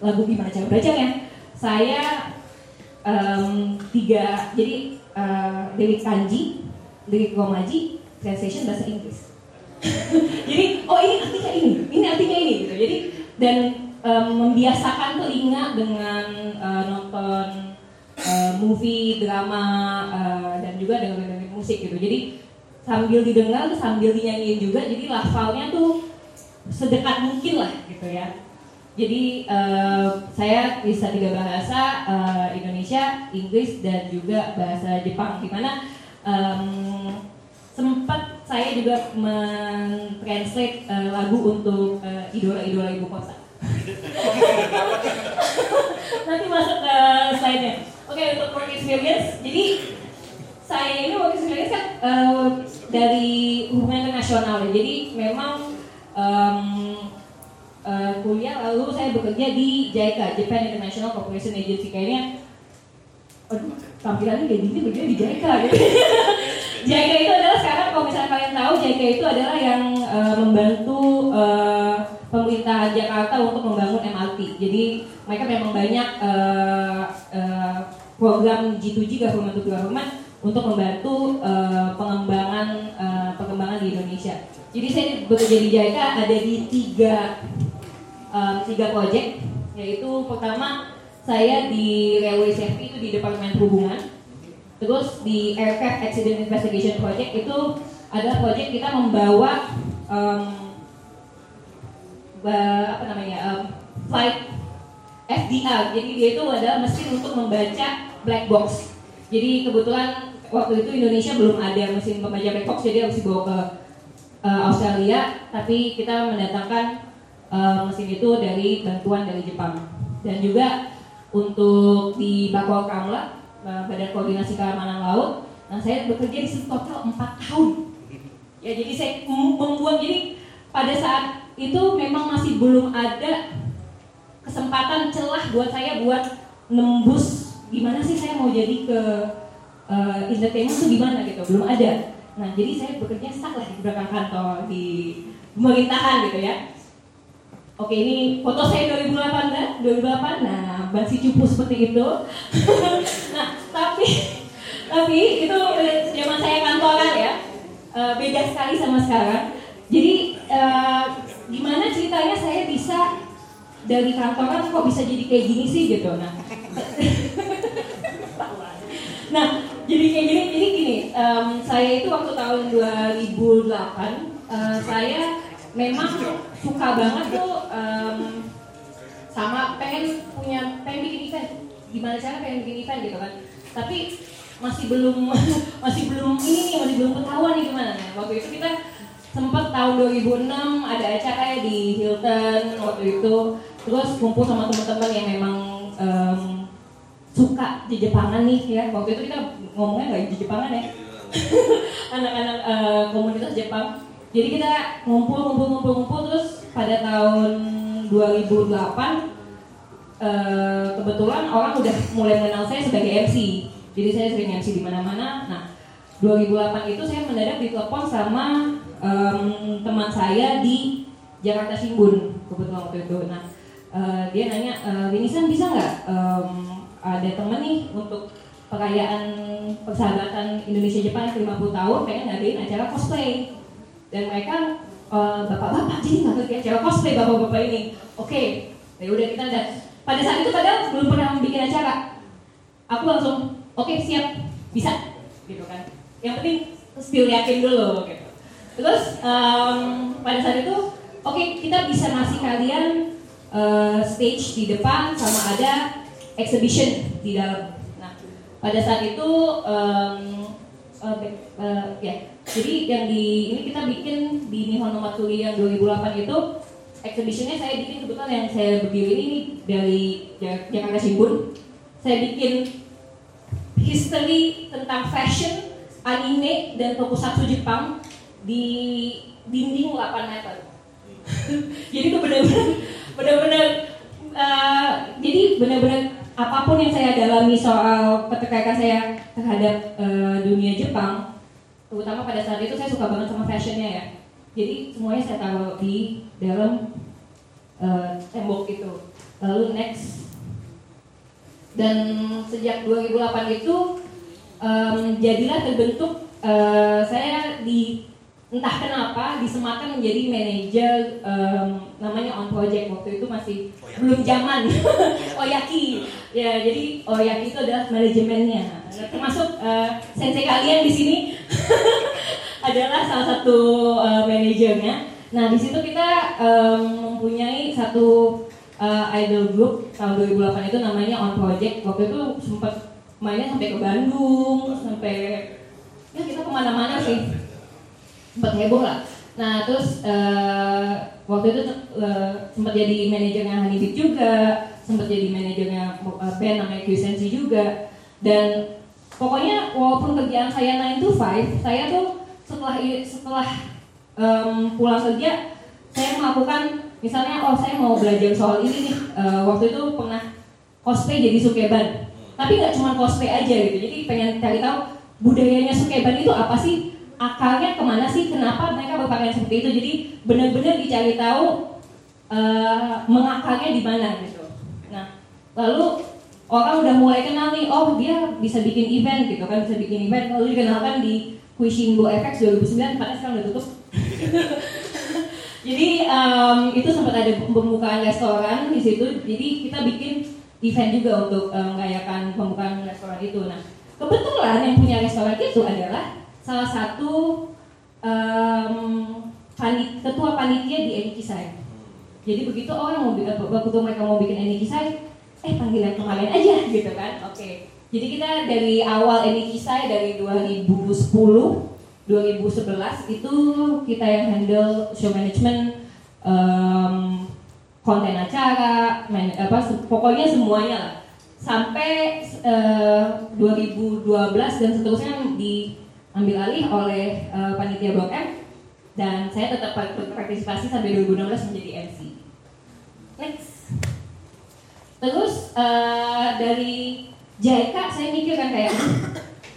lagu gimana cara belajarnya. Saya em, tiga jadi eh, dari kanji dari Romaji translation bahasa Inggris. Jadi oh ini artinya ini, ini artinya ini gitu. Jadi dan em, membiasakan telinga dengan eh, nonton eh, movie, drama eh, dan juga dengan musik gitu. Jadi sambil didengar sambil dinyanyiin juga. Jadi lafalnya tuh sedekat mungkin lah gitu ya. Jadi eh, saya bisa tiga bahasa eh, Indonesia, Inggris dan juga bahasa Jepang. Di mana em, sempat saya juga mentranslate eh, lagu untuk eh, idola-idola ibu kota. Nanti masuk ke slide-nya. Oke untuk work experience, jadi saya ini work experience kan eh, dari hubungan internasional ya. Jadi memang em, eh, kuliah lalu saya bekerja di JICA, Japan International Cooperation Agency kayaknya aduh, tampilannya kayak gini bekerja di JICA gitu. JICA itu adalah sekarang kalau misalnya kalian tahu JICA itu adalah yang eh, membantu eh, pemerintahan Jakarta untuk membangun MRT. Jadi mereka memang banyak eh, eh, program G2G government to government untuk membantu eh, pengembangan eh, pengembangan di Indonesia. Jadi saya bekerja di JICA ada di tiga um, tiga proyek yaitu pertama saya di railway safety itu di departemen perhubungan terus di aircraft accident investigation project itu adalah proyek kita membawa um, apa namanya um, flight FDR jadi dia itu adalah mesin untuk membaca black box jadi kebetulan waktu itu Indonesia belum ada mesin pembaca black box jadi harus dibawa ke uh, Australia, tapi kita mendatangkan uh, mesin itu dari bantuan dari Jepang. Dan juga untuk di Bakor Kamla, Badan Koordinasi Keamanan Laut, nah saya bekerja di situ total 4 tahun. Ya jadi saya mem- membuat jadi pada saat itu memang masih belum ada kesempatan celah buat saya buat nembus gimana sih saya mau jadi ke uh, entertainment itu gimana gitu. Belum ada. Nah jadi saya bekerja stuck lah di belakang kantor di pemerintahan gitu ya. Oke ini foto saya 2008 2008 nah masih cupu seperti itu. Nah tapi tapi itu eh, zaman saya kantoran ya eh, beda sekali sama sekarang. Jadi eh, gimana ceritanya saya bisa dari kantoran kok bisa jadi kayak gini sih gitu? Nah. Nah jadi kayak gini jadi gini em, saya itu waktu tahun 2008 eh, saya memang suka banget tuh em, sama pengen punya pengen bikin event. Gimana cara pengen bikin event gitu kan? Tapi masih belum masih belum ini nih masih belum ketahuan nih gimana. Nah, waktu itu kita sempat tahun 2006 ada acara ya di Hilton waktu itu. Terus kumpul sama teman-teman yang memang em, suka di Jepangan nih ya. Waktu itu kita ngomongnya nggak di Jepangan ya. Anak-anak eh, komunitas Jepang. Jadi kita ngumpul ngumpul ngumpul ngumpul. Terus pada tahun 2008 eh, kebetulan orang udah mulai mengenal saya sebagai MC jadi saya sering MC di mana-mana. Nah 2008 itu saya mendadak ditelepon sama em, teman saya di Jakarta Shimbun kebetulan waktu itu. Nah eh, dia nanya Winisan bisa nggak em, ada temen nih untuk perayaan persahabatan Indonesia Jepang yang 50 tahun pengen ngadain acara cosplay. Dan mereka eh, bapak-bapak jadi nggak ngerti acara cosplay bapak-bapak ini. Oke ya udah kita ada. Pada saat itu padahal belum pernah bikin acara. Aku langsung oke siap bisa. Gitu kan. Yang penting still yakin dulu gitu terus em, pada saat itu oke kita bisa ngasih kalian eh, stage di depan sama ada exhibition di dalam. Nah pada saat itu eh, back- eh, ya jadi yang di ini kita bikin di Nihon no Matsuri yang 2008 itu exhibitionnya saya bikin kebetulan yang saya berdiri ini dari Jak- Jakarta Shimbun. Saya bikin history tentang fashion anime dan tokusatsu Jepang di dinding 8 meter. jadi itu benar-benar benar-benar eh, jadi benar-benar apa pun yang saya dalami soal keterkaitan saya terhadap eh, dunia Jepang, terutama pada saat itu saya suka banget sama fashionnya ya. Jadi semuanya saya taruh di dalam eh, tembok itu. Lalu next dan sejak 2008 itu em, jadilah terbentuk eh, saya di entah kenapa disematkan menjadi manajer em, namanya on project. Waktu itu masih belum zaman. Oyaki. Ya jadi oyaki itu adalah manajemennya. Nah, termasuk eh, sensei kalian di sini adalah salah satu eh, manajernya. Nah di situ kita em, mempunyai satu eh, idol group tahun 2008 itu namanya on project. Waktu itu sempat mainnya sampai ke Bandung sampai ya kita ke mana-mana sih sempat heboh lah. Nah terus eh, waktu itu eh, sempat jadi manajernya Honeybit juga, sempat jadi manajernya eh, band namanya Quisensi juga. Dan pokoknya walaupun kerjaan saya 9 to 5, saya tuh setelah setelah em, pulang kerja saya melakukan misalnya oh saya mau belajar soal ini nih Eh, waktu itu pernah cosplay jadi sukeban tapi nggak cuma cosplay aja gitu jadi pengen cari tahu budayanya sukeban itu apa sih akalnya ke mana sih? Kenapa mereka berpakaian seperti itu? Jadi benar-benar dicari tahu eh, mengakalnya di mana gitu. Nah lalu orang udah mulai kenal nih oh dia bisa bikin event gitu kan bisa bikin event. Lalu dikenalkan di Quishimbo FX 2009 karena sekarang udah tutup. Jadi em, itu sempat ada pembukaan restoran di situ. Jadi kita bikin event juga untuk merayakan pembukaan restoran itu. Nah, kebetulan yang punya restoran itu adalah salah satu em, pani- ketua panitia di Enikisai. Jadi begitu orang mau begitu mereka mau bikin Enikisai, eh panggilan kemarin aja gitu kan. Oke. Jadi kita dari awal Enikisai dari 2010 2011 itu kita yang handle show management, em, konten acara, man- apa pokoknya semuanya lah. Sampai eh, 2012 dan seterusnya diambil alih oleh eh, panitia Blok M dan saya tetap par- berpartisipasi sampai 2016 menjadi MC. Next. Terus eh, dari JIK saya mikir kan kayak "Aduh,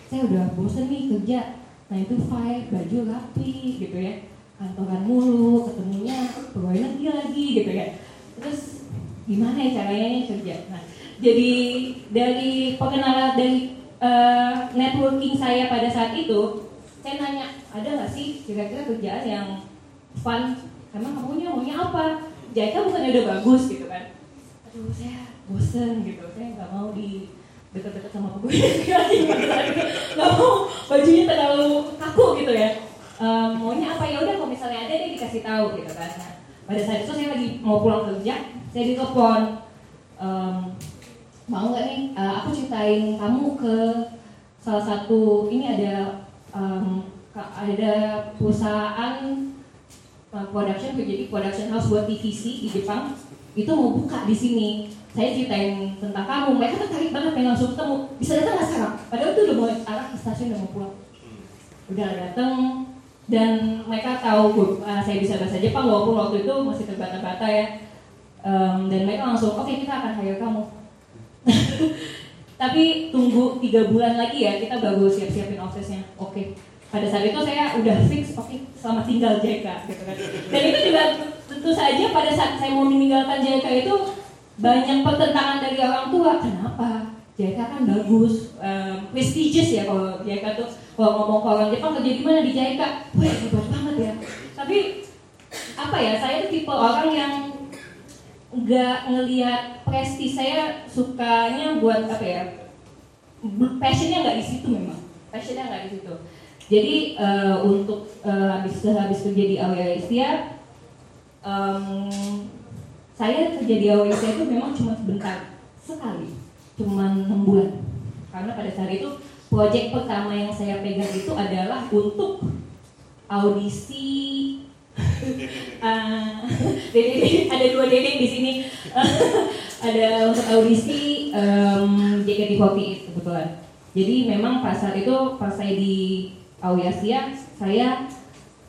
saya udah bosen nih kerja nah itu five baju rapi gitu ya kantoran mulu ketemunya pegawai negeri lagi gitu ya terus gimana ya caranya kerja nah jadi dari pengenalan dari eh, networking saya pada saat itu saya nanya ada nggak sih kira-kira kerjaan yang fun? Emang kamunya maunya apa? Jaika bukannya udah bagus gitu kan. Aduh saya bosen gitu. Saya nggak mau di deket-deket sama pegawai lagi nggak mau bajunya terlalu kaku gitu ya. Em, maunya apa? Ya udah kalau misalnya ada deh dikasih tahu gitu kan. Nah, pada saat itu saya lagi mau pulang kerja saya ditelepon Em, mau nggak nih? Eh, aku ceritain kamu ke salah satu ini ada ka- ada perusahaan uh, production jadi production house buat TVC di Jepang. Itu mau buka di sini. Saya ceritain tentang kamu. Mereka tertarik banget pengen langsung ketemu. Bisa datang nggak sekarang? Padahal itu udah mau arah ke stasiun udah mau pulang. Udah datang dan mereka tahu uh, saya bisa bahasa Jepang walaupun waktu itu masih terbata-bata ya. Em, dan mereka langsung oke kita akan hire kamu tapi tunggu tiga bulan lagi ya kita baru siap-siapin office-nya. Oke pada saat itu saya udah fix oke selamat tinggal JK gitu kan. Dan itu juga tentu saja pada saat saya mau meninggalkan JK itu banyak pertentangan dari orang tua. Kenapa? JK kan bagus em, prestigious ya kalau JK tuh. Kalau ngomong ke orang Jepang kerja di mana di JK wah hebat banget ya. Tapi apa ya saya tuh tipe orang yang nggak ngelihat prestis. Saya sukanya buat apa ya? Passionnya nggak di situ memang. Passionnya nggak di situ. Jadi eh, untuk eh, habis habis kerja di Awelistia em, saya kerja di Awelistia itu memang cuma sebentar sekali. Cuma enam bulan. Karena pada saat itu proyek pertama yang saya pegang itu adalah untuk audisi Ah, Dede- ada dua dedeng di sini. ada untuk audisi um, JKT48 kebetulan. Jadi memang pas saat itu pas saya di Awiasia saya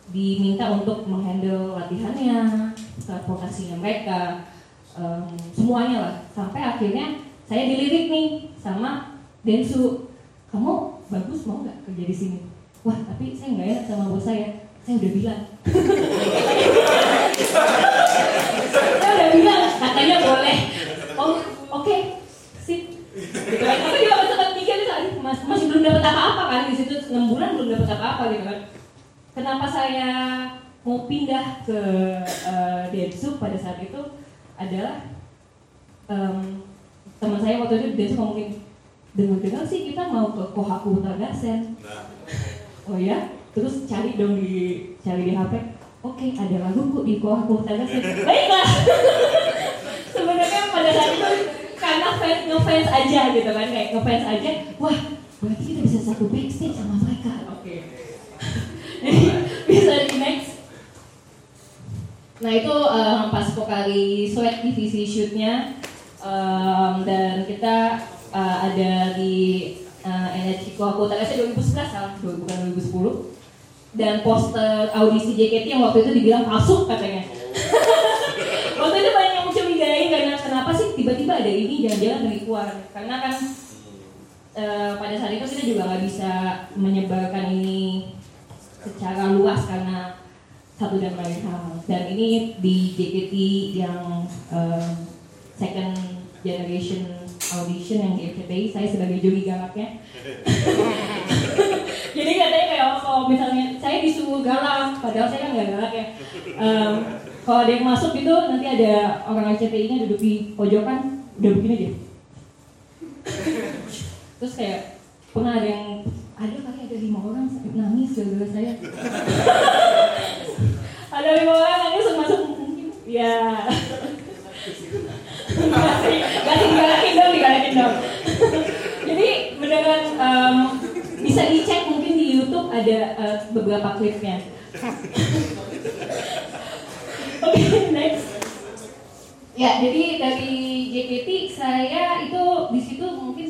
diminta untuk menghandle latihannya, transportasinya mereka, em, semuanya lah. Sampai akhirnya saya dilirik nih sama Densu, kamu bagus mau nggak kerja di sini? Wah tapi saya nggak enak sama bos saya, saya udah bilang. 6 bulan belum dapat apa-apa gitu kan. Kenapa saya mau pindah ke eh, uh, Densu pada saat itu adalah um, teman saya waktu itu di Densu ngomongin dengan dengar sih kita mau ke Kohaku Tagasen nah. oh ya terus cari dong di cari di HP oke okay, ada lagu kok di Kohaku Tagasen baiklah. Sebenarnya pada saat itu karena fans ngefans aja gitu kan kayak ngefans aja wah berarti kita bisa satu backstage sama mereka. Oke. Jadi bisa di next. Nah itu eh, pas kali sweat divisi shootnya em, dan kita eh, ada di uh, Energy Kohaku Tagasen 2011 salah, bukan 2010 dan poster audisi JKT yang waktu itu dibilang palsu katanya. waktu itu banyak yang mencurigai karena kenapa sih tiba-tiba ada ini jangan-jangan dari luar karena kan eh, pada saat itu kita juga nggak bisa menyebarkan ini secara luas karena satu dan lain hal. Dan ini di JKT yang eh, second generation audition yang di FCTI saya sebagai juri galaknya. Jadi katanya kayak oh, kalau misalnya saya disuruh galak padahal saya kan nggak galak ya. Em, kalau ada yang masuk gitu nanti ada orang RCTI nya duduk di pojokan udah begini aja terus kayak pernah ada yang ada kali ada lima orang nangis gara-gara saya ada lima orang nangis terus masuk mungkin ya Gak sih, digalakin dong, digalakin dong Jadi beneran em, bisa dicek mungkin di YouTube ada eh, beberapa klipnya Oke, next Ya, jadi dari JKT saya itu di situ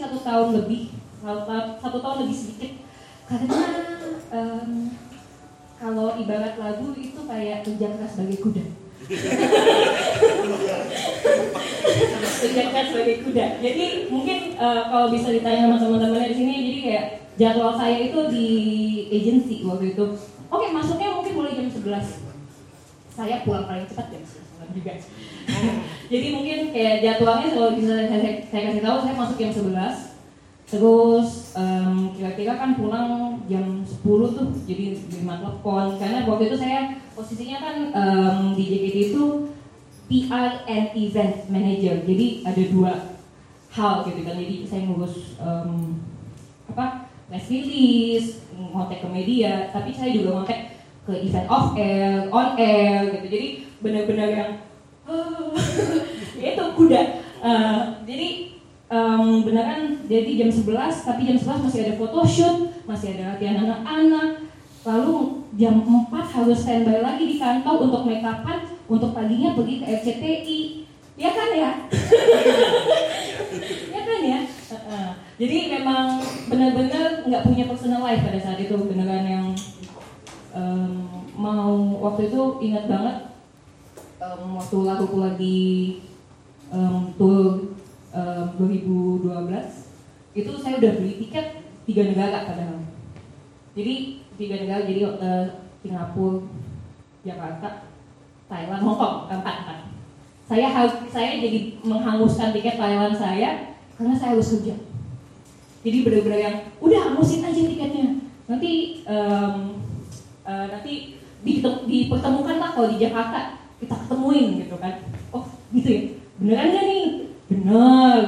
satu tahun lebih, satu, ta- satu tahun lebih sedikit, karena em, kalau ibarat lagu itu kayak keras sebagai kuda. keras sebagai kuda. Jadi mungkin eh, kalau bisa ditanya sama teman-temannya di sini, jadi kayak jadwal saya itu di agency waktu itu. Oke, masuknya mungkin mulai jam 11 saya pulang paling cepat jam 9 juga. Jadi mungkin kayak jadwalnya kalau bisa saya, saya, saya kasih tahu saya masuk jam 11 Terus em, kira-kira kan pulang jam 10 tuh jadi lima telepon. Karena waktu itu saya posisinya kan em, di JKT itu PR and event manager. Jadi ada dua hal gitu kan. Jadi saya ngurus em, apa press release ngontek ke media. Tapi saya juga ngontek ke event off air on air gitu. Jadi benar-benar yang ya itu kuda. Eh, jadi em, beneran jadi jam 11 tapi jam 11 masih ada photoshoot masih ada latihan anak-anak. Lalu jam 4 harus standby lagi di kantor untuk make upan untuk paginya pergi ke RCTI ya kan ya? Ya kan ya? Jadi memang benar-benar nggak punya personal life pada saat itu beneran yang em, mau waktu itu ingat banget em, waktu laguku lagi em, tour em, 2012 itu saya udah beli tiket tiga negara padahal. Jadi tiga negara jadi eh, Singapura Jakarta Thailand Hongkong empat empat. Saya harus saya jadi menghanguskan tiket Thailand saya karena saya harus kerja. Jadi benar-benar yang udah hangusin aja tiketnya. Nanti em, eh, nanti ditem- dipertemukan lah kalau di Jakarta. Kita ketemuin gitu kan. Oh gitu ya? Beneran gak nih? Bener.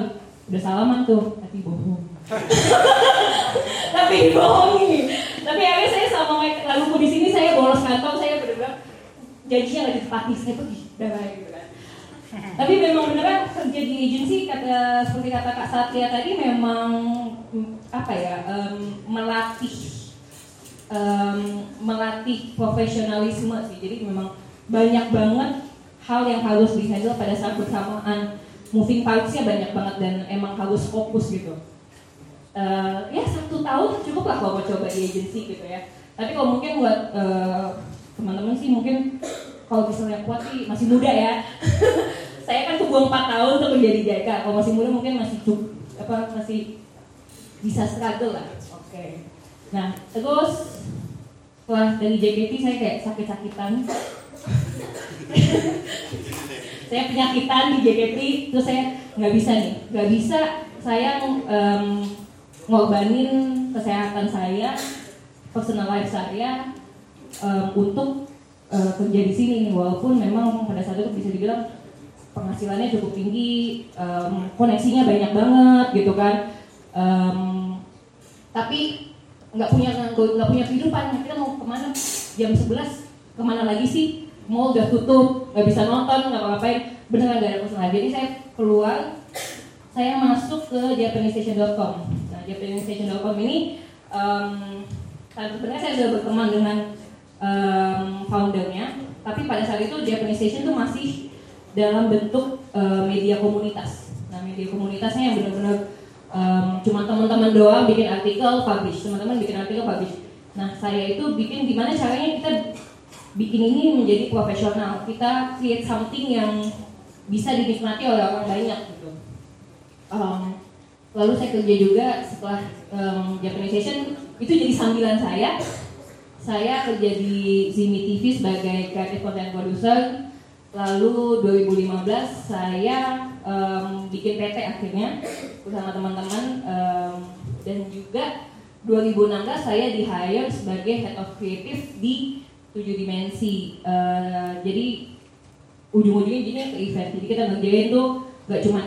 Udah salaman tuh. Tapi bohong. Tapi bohong tapi akhirnya saya sama mereka lalu di sini saya bolos kantor saya benar-benar janjinya nggak ditepati. Saya pergi. Dah gitu kan. Tapi memang beneran kerja di agensi kata seperti kata Kak Satria tadi memang apa ya em, melatih em, melatih profesionalisme sih. Jadi memang banyak banget hal yang harus dihandle pada saat bersamaan. Moving parts-nya banyak banget dan emang harus fokus gitu. Eh, ya satu tahun cukup lah kalau mau coba di agency gitu ya. Tapi kalau mungkin buat eh, teman-teman sih mungkin kalau misalnya kuat sih masih muda ya. Saya kan kebuang 4 tahun untuk menjadi JK kalau masih muda mungkin masih cukup apa masih bisa struggle lah. Oke nah terus setelah dari JKT saya kayak sakit-sakitan. Saya penyakitan di JKT terus saya nggak bisa nih. Nggak bisa saya em, ngorbanin kesehatan saya personal life saya em, untuk eh, kerja di sini walaupun memang pada saat itu bisa dibilang penghasilannya cukup tinggi em, koneksinya banyak banget gitu kan. Em, tapi nggak punya nggak punya kehidupan. Kita mau ke mana? Jam 11 ke mana lagi sih? Mall udah tutup nggak bisa nonton nggak apa-apain. Beneran nggak ada personal jadi saya keluar saya masuk ke japanestation.com nah japanestation.com ini um, sebenarnya saya sudah berteman dengan em, foundernya. Tapi pada saat itu Japanese Station itu masih dalam bentuk eh, media komunitas. Nah media komunitasnya yang benar-benar em, cuma teman-teman doang bikin artikel publish. Teman-teman bikin artikel publish. Nah saya itu bikin gimana caranya kita bikin ini menjadi profesional. Kita create something yang bisa dinikmati oleh orang banyak gitu. Um, lalu saya kerja juga setelah um, Japanisation itu jadi sambilan saya. Saya kerja di Zimi TV sebagai creative content producer lalu 2015 saya um, bikin PT akhirnya bersama teman-teman um, dan juga 2016 saya di hire sebagai head of creative di 7 dimensi. Uh, jadi ujung-ujungnya jadi ke event. Jadi kita ngerjain tuh gak cuman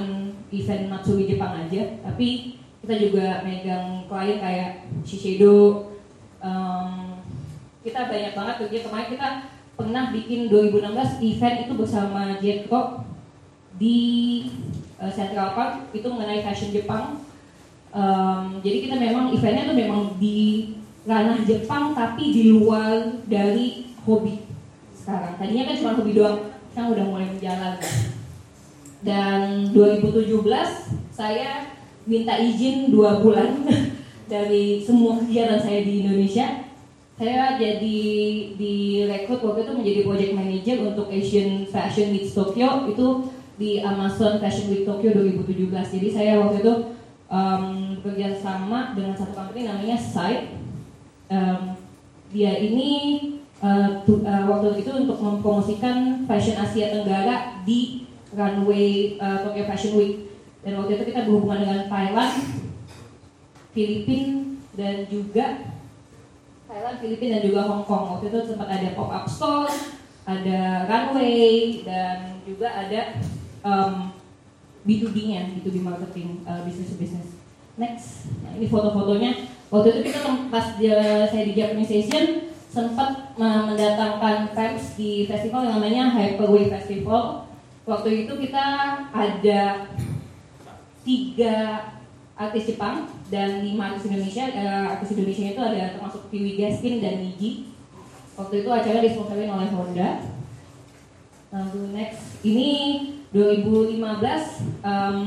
event Matsuri Jepang aja tapi kita juga megang klien kayak Shiseido um, kita banyak banget. Kerja kemarin kita pernah bikin 2016 event itu bersama Jetco di uh, Central Park itu mengenai fashion Jepang. Um, jadi kita memang eventnya tuh memang di ranah Jepang tapi di luar dari hobi sekarang. Tadinya kan cuma hobi doang sekarang udah mulai menjalan. Dan 2017 saya minta izin dua bulan dari semua kegiatan saya di Indonesia saya jadi direkrut waktu itu menjadi project manager untuk Asian Fashion Week Tokyo itu di Amazon Fashion Week Tokyo 2017 jadi saya waktu itu um, bekerja sama dengan satu company namanya Site. Um, dia ini uh, tu- uh, waktu itu untuk mempromosikan fashion Asia Tenggara di runway uh, Tokyo Fashion Week. Dan waktu itu kita berhubungan dengan Thailand, Filipina dan juga Thailand, Filipina dan juga Hong Kong. Waktu itu sempat ada pop up store, ada runway dan juga ada um, B2B-nya, B2B marketing, uh, business to business. Next, nah ini foto-fotonya. Waktu itu kita pas dia, saya di Japanese Station sempat mendatangkan fans di festival yang namanya Hyperwave Festival. Waktu itu kita ada tiga artis Jepang dan lima artis Indonesia. Eh, artis Indonesia itu ada termasuk Piwi Gaskin dan Niji. Waktu itu acara disponsorin oleh Honda. Lalu next, ini 2015 em,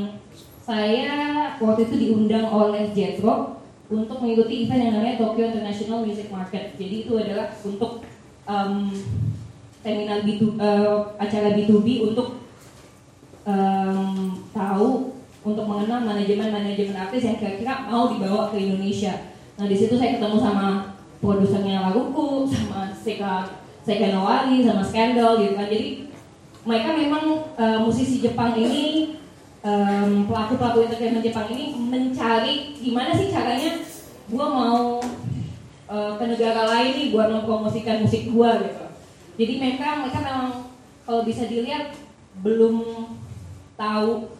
saya waktu itu diundang oleh Jet Rock untuk mengikuti event yang namanya Tokyo International Music Market. Jadi itu adalah untuk em, seminar B2, eh, acara B2B untuk em, tahu untuk mengenal manajemen-manajemen artis yang kira-kira mau dibawa ke Indonesia. Nah di situ saya ketemu sama produsernya Laguku, sama Seka Seka Nowari, sama Scandal gitu kan. Jadi mereka memang eh, musisi Jepang ini em, pelaku-pelaku entertainment Jepang ini mencari gimana sih caranya gua mau eh, ke negara lain nih buat mempromosikan musik gua gitu. Jadi mereka mereka memang kalau bisa dilihat belum tahu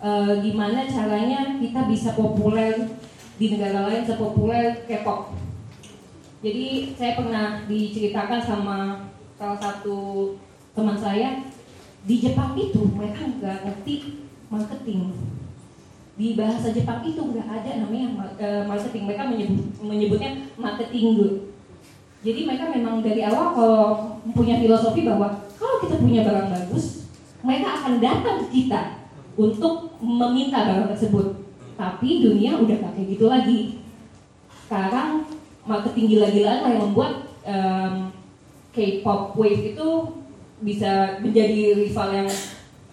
eh, gimana caranya kita bisa populer di negara lain sepopuler K-pop. Jadi saya pernah diceritakan sama salah satu teman saya di Jepang itu mereka nggak ngerti marketing. Di bahasa Jepang itu nggak ada namanya ma- eh, marketing. Mereka menyebut, menyebutnya marketing Jadi mereka memang dari awal kalau punya filosofi bahwa kalau kita punya barang bagus, mereka akan datang ke kita untuk meminta barang tersebut. tapi dunia udah gak kayak gitu lagi sekarang marketing gila-gilaan lah yang membuat em, K-pop wave itu bisa menjadi rival yang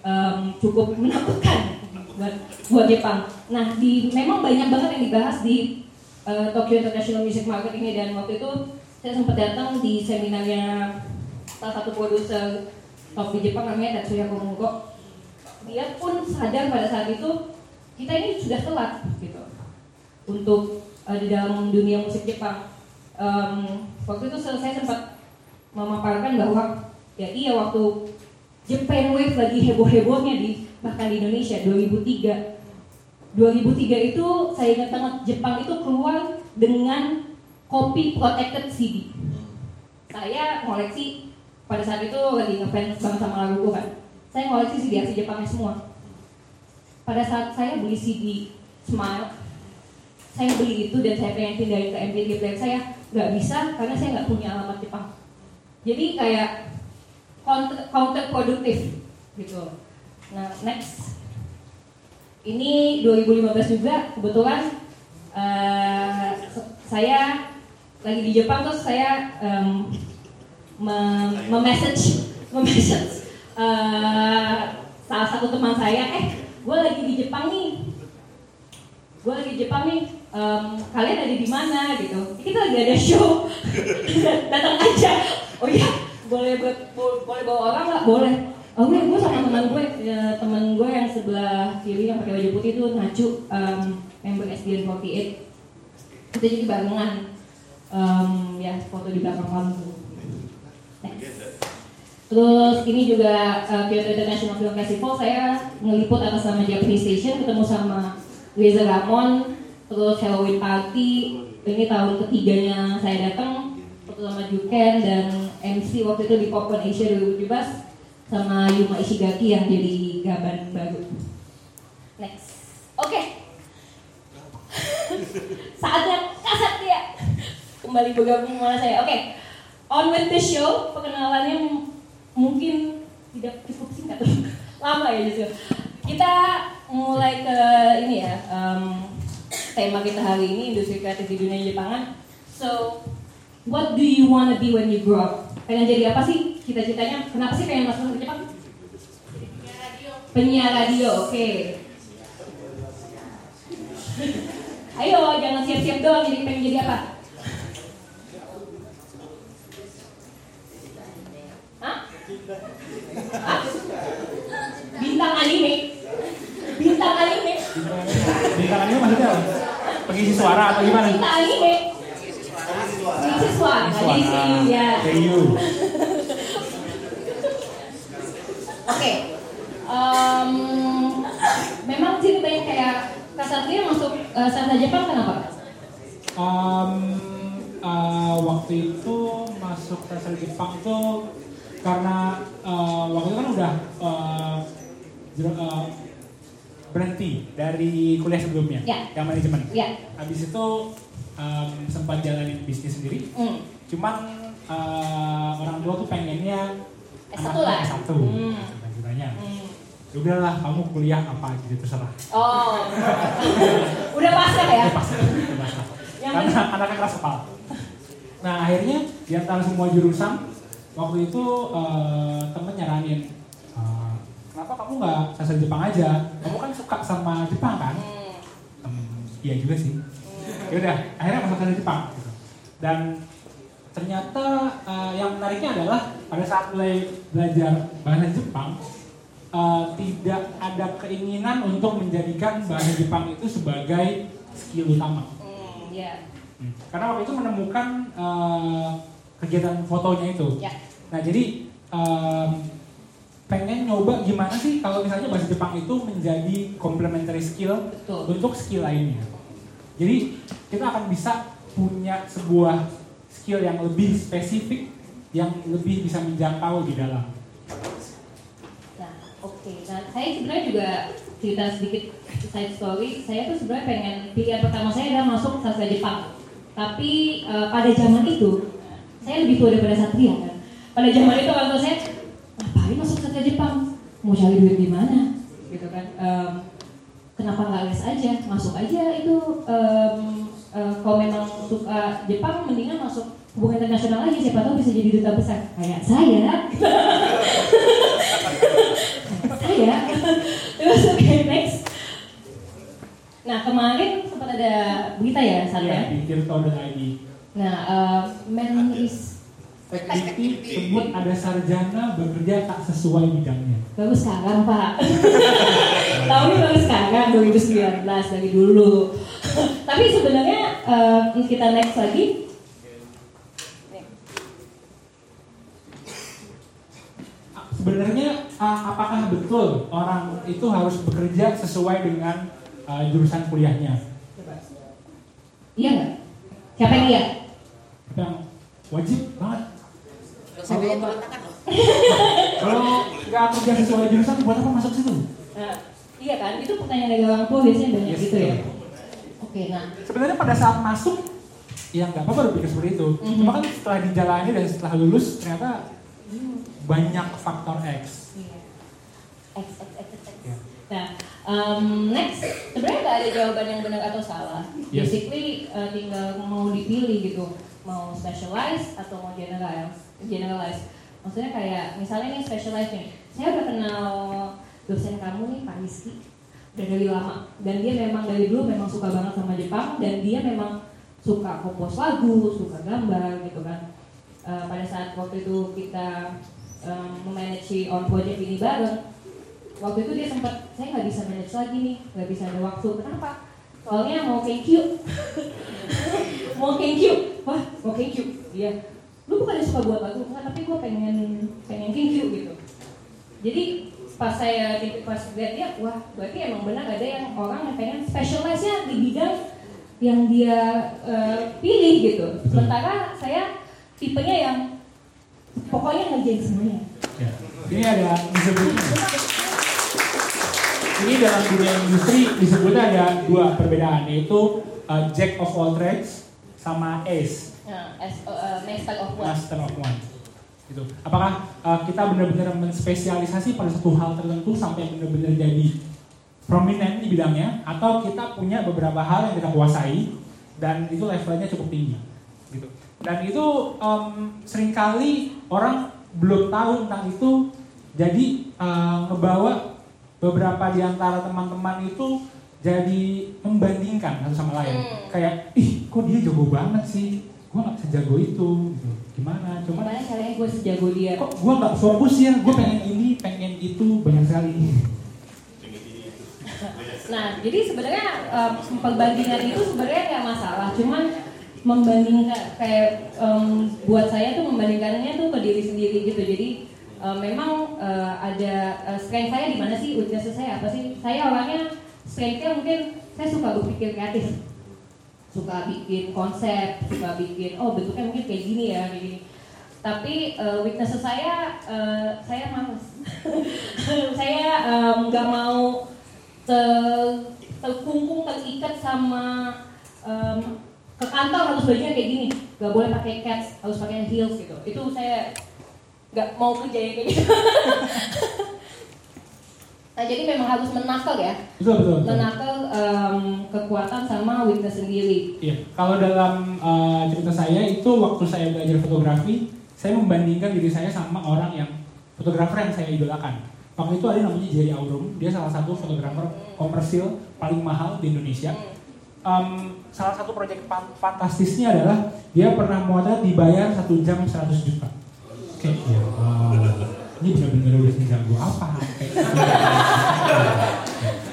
em, cukup menakutkan buat buat Jepang. Nah, di memang banyak banget yang dibahas di eh, Tokyo International Music Market ini dan waktu itu saya sempat datang di seminarnya salah satu produser top di Jepang namanya Tatsuya Komuro. Dia pun sadar pada saat itu kita ini sudah telat gitu. Untuk eh, di dalam dunia musik Jepang. Em, waktu itu saya sempat memaparkan bahwa ya iya waktu Japan Wave lagi heboh-hebohnya di bahkan di Indonesia 2003 2003 itu saya ingat banget Jepang itu keluar dengan copy protected CD saya koleksi pada saat itu lagi ngefans banget sama laguku kan saya koleksi CD asli Jepangnya semua. Pada saat saya beli CD Smile saya beli itu dan saya pengen pindahin ke MP3 player saya nggak bisa karena saya nggak punya alamat Jepang. Jadi kayak counter, counterproduktif gitu nah next. Ini 2015 juga kebetulan se- saya lagi di Jepang terus saya me- me-message me-message eh, salah satu teman saya eh gue lagi di Jepang nih. Gue lagi di Jepang nih em, kalian ada di mana gitu. Kita lagi ada show. Datang aja. Oh iya boleh boleh bawa orang nggak? Boleh. Oh gue gue sama teman gue ya, teman gue yang sebelah kiri yang pakai baju putih itu Nacu em, member SDN48 kita jadi barengan. Em, ya foto di belakang kamu. Terus ini juga uh, Kyoto International Film Festival saya ngeliput atas nama Japanese Station ketemu sama Reza Ramon terus Halloween Party ini tahun ketiganya saya datang foto sama Juken dan MC waktu itu di Popcorn Asia 2017 sama Yuma Ishigaki yang jadi gaban baru. Next, oke. Saatnya kasat dia kembali bergabung sama saya. Oke, on with the show perkenalannya mungkin tidak cukup singkat, lama ya justru. Kita mulai ke ini ya em, tema kita hari ini industri kreatif di dunia Jepangan. So, what do you wanna be when you grow up? Pengen jadi apa sih cita-citanya? Kenapa sih pengen masuk ke Jepang? Penyiar radio, oke. Ayo, jangan siap-siap doang jadi pengen jadi apa? Bintang anime. Bintang anime. Bintang anime maksudnya apa? Pengisi suara atau gimana? Bintang anime. Pengisi suara. Jadi seiyu ya. Oke. Em, memang ceritanya kayak Kasatria masuk uh, Jepang kenapa? Um, uh, waktu itu masuk sastra Jepang itu karena uh, waktu itu kan udah uh, uh, berhenti dari kuliah sebelumnya Ya. yang manajemen. Ya. Habis itu um, sempat jalanin bisnis sendiri. Hmm. Cuman uh, orang tua tuh pengennya S1 anaknya lah. S1 Hmm. ceritanya. Hmm. Ya udahlah kamu kuliah apa aja terserah. Oh. Udah pasrah ya? Udah pasrah, udah pasrah. Yang Karena anaknya keras kepala. Nah akhirnya di antara semua jurusan waktu itu eh, temen nyaranin "Eh, kenapa kamu nggak sastra Jepang aja? Kamu kan suka sama Jepang kan? Hmm. Hmm, iya juga sih. Ya udah akhirnya masuk sastra Jepang. Gitu. Dan ternyata eh, yang menariknya adalah pada saat mulai belajar bahasa Jepang eh, tidak ada keinginan untuk menjadikan bahasa Jepang itu sebagai skill utama. Hmm, ya. Hmm. Karena waktu itu menemukan eh, kegiatan fotonya itu. Ya. Nah jadi em, pengen nyoba gimana sih kalau misalnya bahasa Jepang itu menjadi complementary skill Betul. untuk skill lainnya. Jadi kita akan bisa punya sebuah skill yang lebih spesifik yang lebih bisa menjangkau di dalam. Nah, oke. Nah, saya sebenarnya juga cerita sedikit side story. Saya tuh sebenarnya pengen pilihan pertama saya adalah masuk sastra Jepang. Tapi eh, pada zaman itu saya lebih tua daripada Satria kan. Pada zaman itu tua saya ngapain masuk sastra Jepang? Mau cari duit di mana? Gitu kan. Em, kenapa nggak les aja masuk aja itu em, eh, kalau memang suka Jepang mendingan masuk hubungan internasional aja siapa tahu bisa jadi duta besar kayak saya saya terus oke next nah kemarin sempat ada berita ya saat Iya, ya di tirto.id. nah eh, Menris Tekniti sebut ada sarjana bekerja tak sesuai bidangnya. baru sekarang pak tahunnya baru sekarang 2019 dari dulu tapi sebenarnya eh, kita next lagi Sebenarnya uh, apakah betul orang itu harus bekerja sesuai dengan uh, jurusan kuliahnya? iya nggak siapa yang iya Yang wajib banget. Kalau nggak kerja sesuai jurusan, buat apa masuk situ? Nah, iya kan itu pertanyaan dari orang tua biasanya banyak Yes, gitu ya oke nah Sebenarnya pada saat masuk, ya nggak apa-apa berpikir seperti itu. Mhm. Cuma kan setelah dijalani dan setelah lulus, ternyata banyak faktor X. Iya. X, X, X, X. Ya. Nah, um, next, sebenarnya nggak ada jawaban yang benar atau salah. Yes. Basically uh, tinggal mau dipilih gitu, mau specialize atau mau generalize. Generalize. Maksudnya kayak misalnya nih specialize nih, saya udah kenal dosen kamu nih Pak Rizky. Udah dari lama. Dan dia memang dari dulu memang suka banget sama Jepang. Dan dia memang suka kompos lagu, suka gambar gitu kan. Uh, pada saat waktu itu kita um, memanage on project ini bareng waktu itu dia sempat saya nggak bisa manage lagi nih nggak bisa ada waktu. Kenapa? Soalnya mau thank you. Mau thank you. Wah mau thank you. Dia lu bukan suka buat lagu enggak tapi gue pengen pengen thank you gitu. Jadi pas saya di- pas lihat dia wah berarti emang benar ada yang orang yang pengen specialize nya di bidang yang dia eh, pilih gitu. Sementara saya tipenya yang pokoknya ngerjain semuanya. Ya. Ini ada disebut ini dalam dunia industri disebutnya ada dua perbedaan yaitu uh, jack of all trades sama ace nah as uh, master of what master of one. Gitu. Apakah uh, kita benar-benar menspesialisasi pada satu hal tertentu sampai benar-benar jadi prominent di bidangnya atau kita punya beberapa hal yang kita kuasai dan itu levelnya cukup tinggi gitu. Dan itu um, sering kali orang belum tahu tentang itu jadi uh, ngebawa beberapa di antara teman-teman itu jadi membandingkan satu sama lain Hmm. kayak ih kok dia jago banget sih gue nggak sejago itu gitu. gimana cuman Gimana caranya gue sejago dia? kok gue nggak fokus ya gue pengen ini pengen itu banyak sekali Nah, jadi sebenarnya um, perbandingan itu sebenarnya nggak masalah, cuman membandingkan kayak um, buat saya tuh membandingkannya tuh ke diri sendiri gitu. Jadi um, memang uh, ada uh, strength saya di mana sih, weakness saya apa sih? Saya orangnya strengthnya mungkin saya suka berpikir kreatif, suka bikin konsep, suka bikin oh bentuknya mungkin kayak gini ya, kayak gini. Tapi uh, weakness saya uh, saya males. saya um, nggak mau ter- terkungkung terikat sama em, ke kantor harus bajunya kayak gini nggak boleh pakai cats harus pakai heels gitu itu saya nggak mau kerja kayak gitu nah jadi memang harus menakal ya betul betul, betul. menakal em, kekuatan sama weakness sendiri Iya, kalau dalam uh, cerita saya itu waktu saya belajar fotografi, saya membandingkan diri saya sama orang yang fotografer yang saya idolakan. Waktu itu ada namanya Jerry Aurum, dia salah satu fotografer komersil paling mahal di Indonesia. Um, salah satu proyek fan- fantastisnya adalah dia pernah motret dibayar satu jam 100 juta. Kayak ya, wow, ini benar-benar udah apa? Kayak gitu.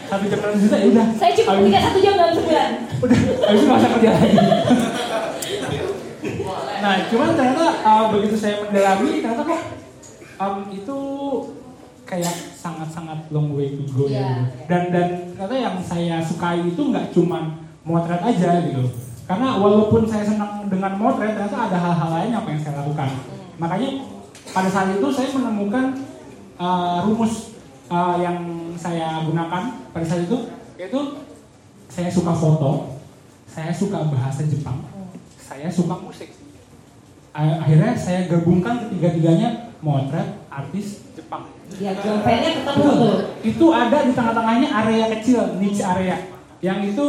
satu jam 100 juta ya udah. saya Habis- tiga satu jam dalam sebulan udah habis itu usah kerja lagi nah cuman ternyata uh, begitu saya mendalami ternyata kok um, itu kayak sangat-sangat long way to go ya Iya. gitu. dan dan ternyata yang saya sukai itu nggak cuman motret aja gitu karena walaupun saya senang dengan motret ternyata ada hal-hal lain apa yang saya lakukan makanya pada saat itu saya menemukan uh, rumus uh, yang saya gunakan pada saat itu yaitu saya suka foto, saya suka bahasa Jepang, saya suka musik. Akhirnya saya gabungkan ketiga-tiganya motret, artis Jepang. ya dompetnya ketemu Betul. tuh Itu ada di tengah-tengahnya area kecil, niche area. Yang itu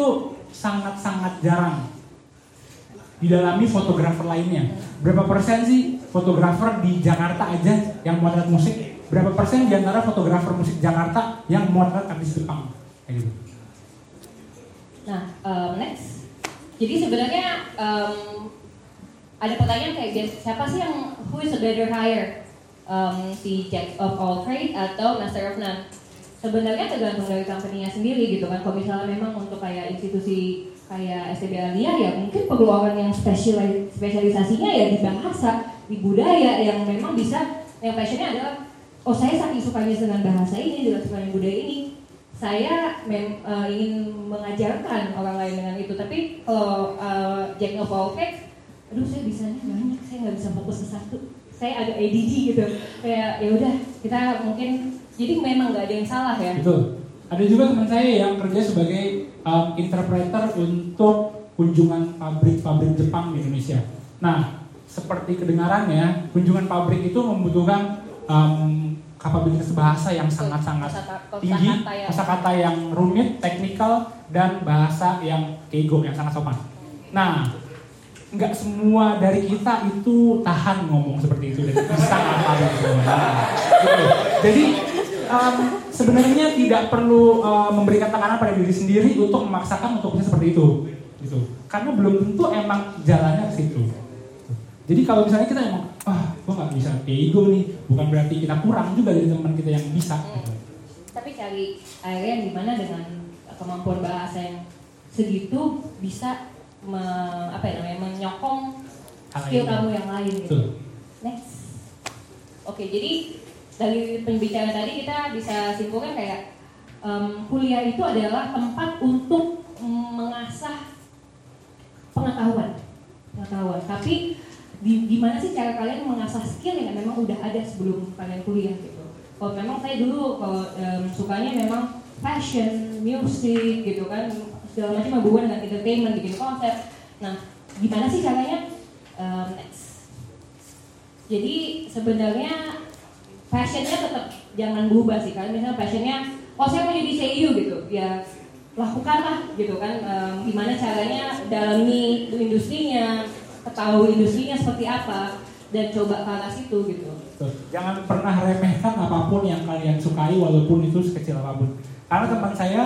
sangat-sangat jarang didalami fotografer lainnya. Berapa persen sih fotografer di Jakarta aja yang motret musik? Berapa persen di antara fotografer musik Jakarta yang motret artis Jepang? Kayak gitu. Nah, um, next. Jadi sebenarnya um, ada pertanyaan kayak siapa sih yang who is a better hire? Um, si jack of all trade atau master of none? Sebenarnya tergantung dari company-nya sendiri gitu kan. Kalau misalnya memang untuk kayak institusi kayak STB Alia ya mungkin perlu orang yang spesialis spesialisasinya ya di bahasa, di budaya yang memang bisa yang passionnya adalah oh saya saking sukanya dengan bahasa ini, dengan sukanya budaya ini, saya mem, eh, ingin mengajarkan orang lain dengan itu. Tapi kalau uh, Jack of all trades aduh saya bisanya banyak saya nggak bisa fokus ke satu. Saya agak ADD gitu. Kayak ya udah kita mungkin jadi memang nggak ada yang salah ya. Betul. Ada juga teman saya yang kerja sebagai um, interpreter untuk kunjungan pabrik-pabrik Jepang di Indonesia. Nah, seperti kedengarannya, kunjungan pabrik itu membutuhkan um, kapabilitas bahasa yang sangat-sangat tinggi, kosakata yang- rumit, teknikal, dan bahasa yang keigo yang sangat sopan. Nah, nggak semua dari kita itu tahan ngomong seperti itu dan bisa ngapalin semuanya. Gitu. Jadi um, sebenarnya tidak perlu uh, memberikan tekanan pada diri sendiri untuk memaksakan untuk bisa seperti itu, gitu. Karena belum tentu emang jalannya ke situ. Jadi kalau misalnya kita emang, ah, gua nggak bisa keigo nih, bukan berarti kita kurang juga dari teman kita yang bisa. Gitu. tapi cari area yang di mana dengan kemampuan bahasa yang segitu bisa me, apa ya namanya menyokong Hal skill kamu yang lain gitu. Next. Oke, jadi dari pembicaraan tadi kita bisa simpulkan kayak em, kuliah itu adalah tempat untuk mengasah pengetahuan, pengetahuan. Tapi di, gimana sih cara kalian mengasah skill yang memang udah ada sebelum kalian kuliah gitu? Kalau memang saya dulu kalau em, sukanya memang fashion, music gitu kan segala macam hubungan dengan entertainment, bikin konsep. Nah, gimana sih caranya? Em, next. Jadi sebenarnya fashionnya tetap jangan berubah sih kan. Misalnya fashionnya, oh saya mau jadi CEO gitu, ya lakukanlah gitu kan. Em, gimana caranya dalami industrinya, ketahui industrinya seperti apa, dan coba ke arah situ gitu. Jangan pernah remehkan apa pun yang kalian sukai walaupun itu sekecil apa pun. Karena teman saya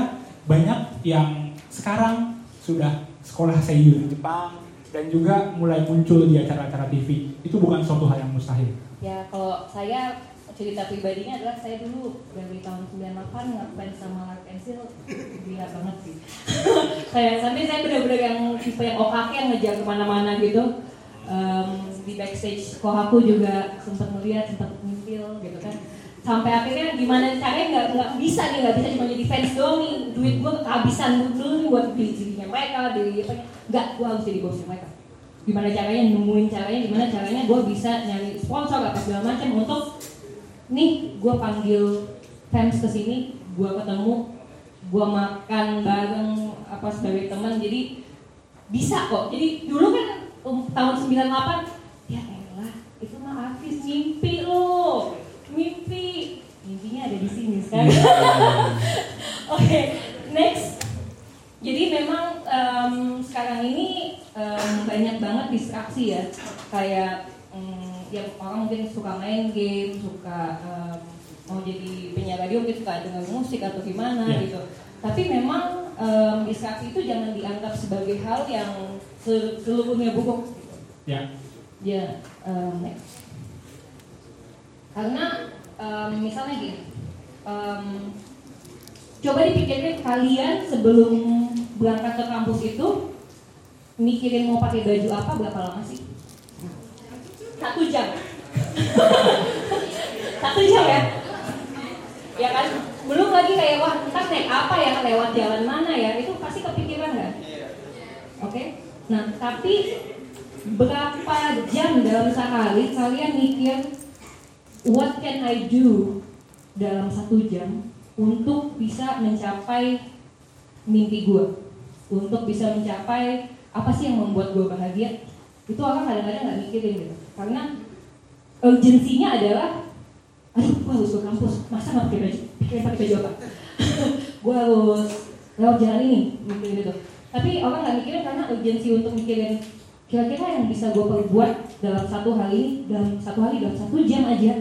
banyak yang sekarang sudah sekolah seiyu di Jepang dan juga mulai muncul di acara-acara TV. Itu bukan suatu hal yang mustahil. Ya kalau saya cerita pribadinya adalah saya dulu dari tahun 98 ngefans sama Art Pencil gila banget sih. kayak sampai saya benar-benar yang tipe yang okake yang ngejar ke mana-mana gitu. Em, di backstage Kohaku juga sempat melihat, sempat ngimpil gitu kan. Sampai akhirnya gimana caranya nggak nggak bisa nih nggak bisa cuma jadi fans doang nih duit gue kehabisan dulu nih buat beli CD-nya mereka beli apa nggak gue harus jadi bosnya mereka gimana caranya nemuin caranya gimana caranya gue bisa nyari sponsor apa segala macam untuk nih gue panggil fans ke sini gue ketemu gue makan bareng apa sebagai teman jadi bisa kok. Jadi dulu kan um, tahun 98 ya elah itu mah artis mimpi lo mimpi. Mimpinya ada di sini sekarang. Oke next. Jadi memang em, sekarang ini em, banyak banget distraksi ya, kayak em, ya orang mungkin suka main game, suka em, mau jadi penyiar radio mungkin suka dengar musik atau gimana Ya. gitu. Tapi memang em, distraksi itu jangan dianggap sebagai hal yang se- seluruhnya buruk. Gitu. Ya, Ya, next. Karena em, misalnya gini, em, coba dipikirin kalian sebelum berangkat ke kampus itu mikirin mau pakai baju apa berapa lama sih? Satu jam. Satu jam ya? Ya kan? Belum lagi kayak wah ntar naik apa ya lewat jalan mana ya itu pasti kepikiran nggak? Oke. Nah tapi berapa jam dalam sehari kalian mikir what can I do dalam satu jam untuk bisa mencapai mimpi gue untuk bisa mencapai apa sih yang membuat gue bahagia itu orang kadang-kadang nggak mikirin gitu karena urgensinya adalah aduh gue harus ke kampus. Masa nggak pakai baju? Pikirin pakai baju apa? Gue harus lewat jalan ini mikirin gitu tapi orang nggak mikirin karena urgensi untuk mikirin kira-kira yang bisa gue perbuat dalam satu hari dalam satu hari dalam satu jam aja.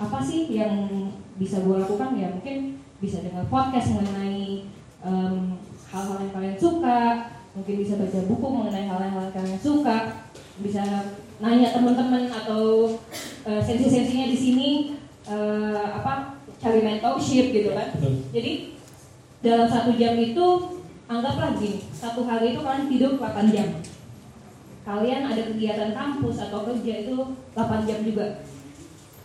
Apa sih yang bisa gue lakukan? Ya mungkin bisa dengar podcast mengenai em, hal-hal yang kalian suka. Mungkin bisa baca buku mengenai hal-hal yang kalian suka. Bisa nanya teman-teman atau eh, sensi-sensinya di sini eh, apa cari mentorship gitu kan. Betul. jadi dalam satu jam itu anggaplah gini satu hari itu kalian tidur 8 jam. Kalian ada kegiatan kampus atau kerja itu 8 jam juga.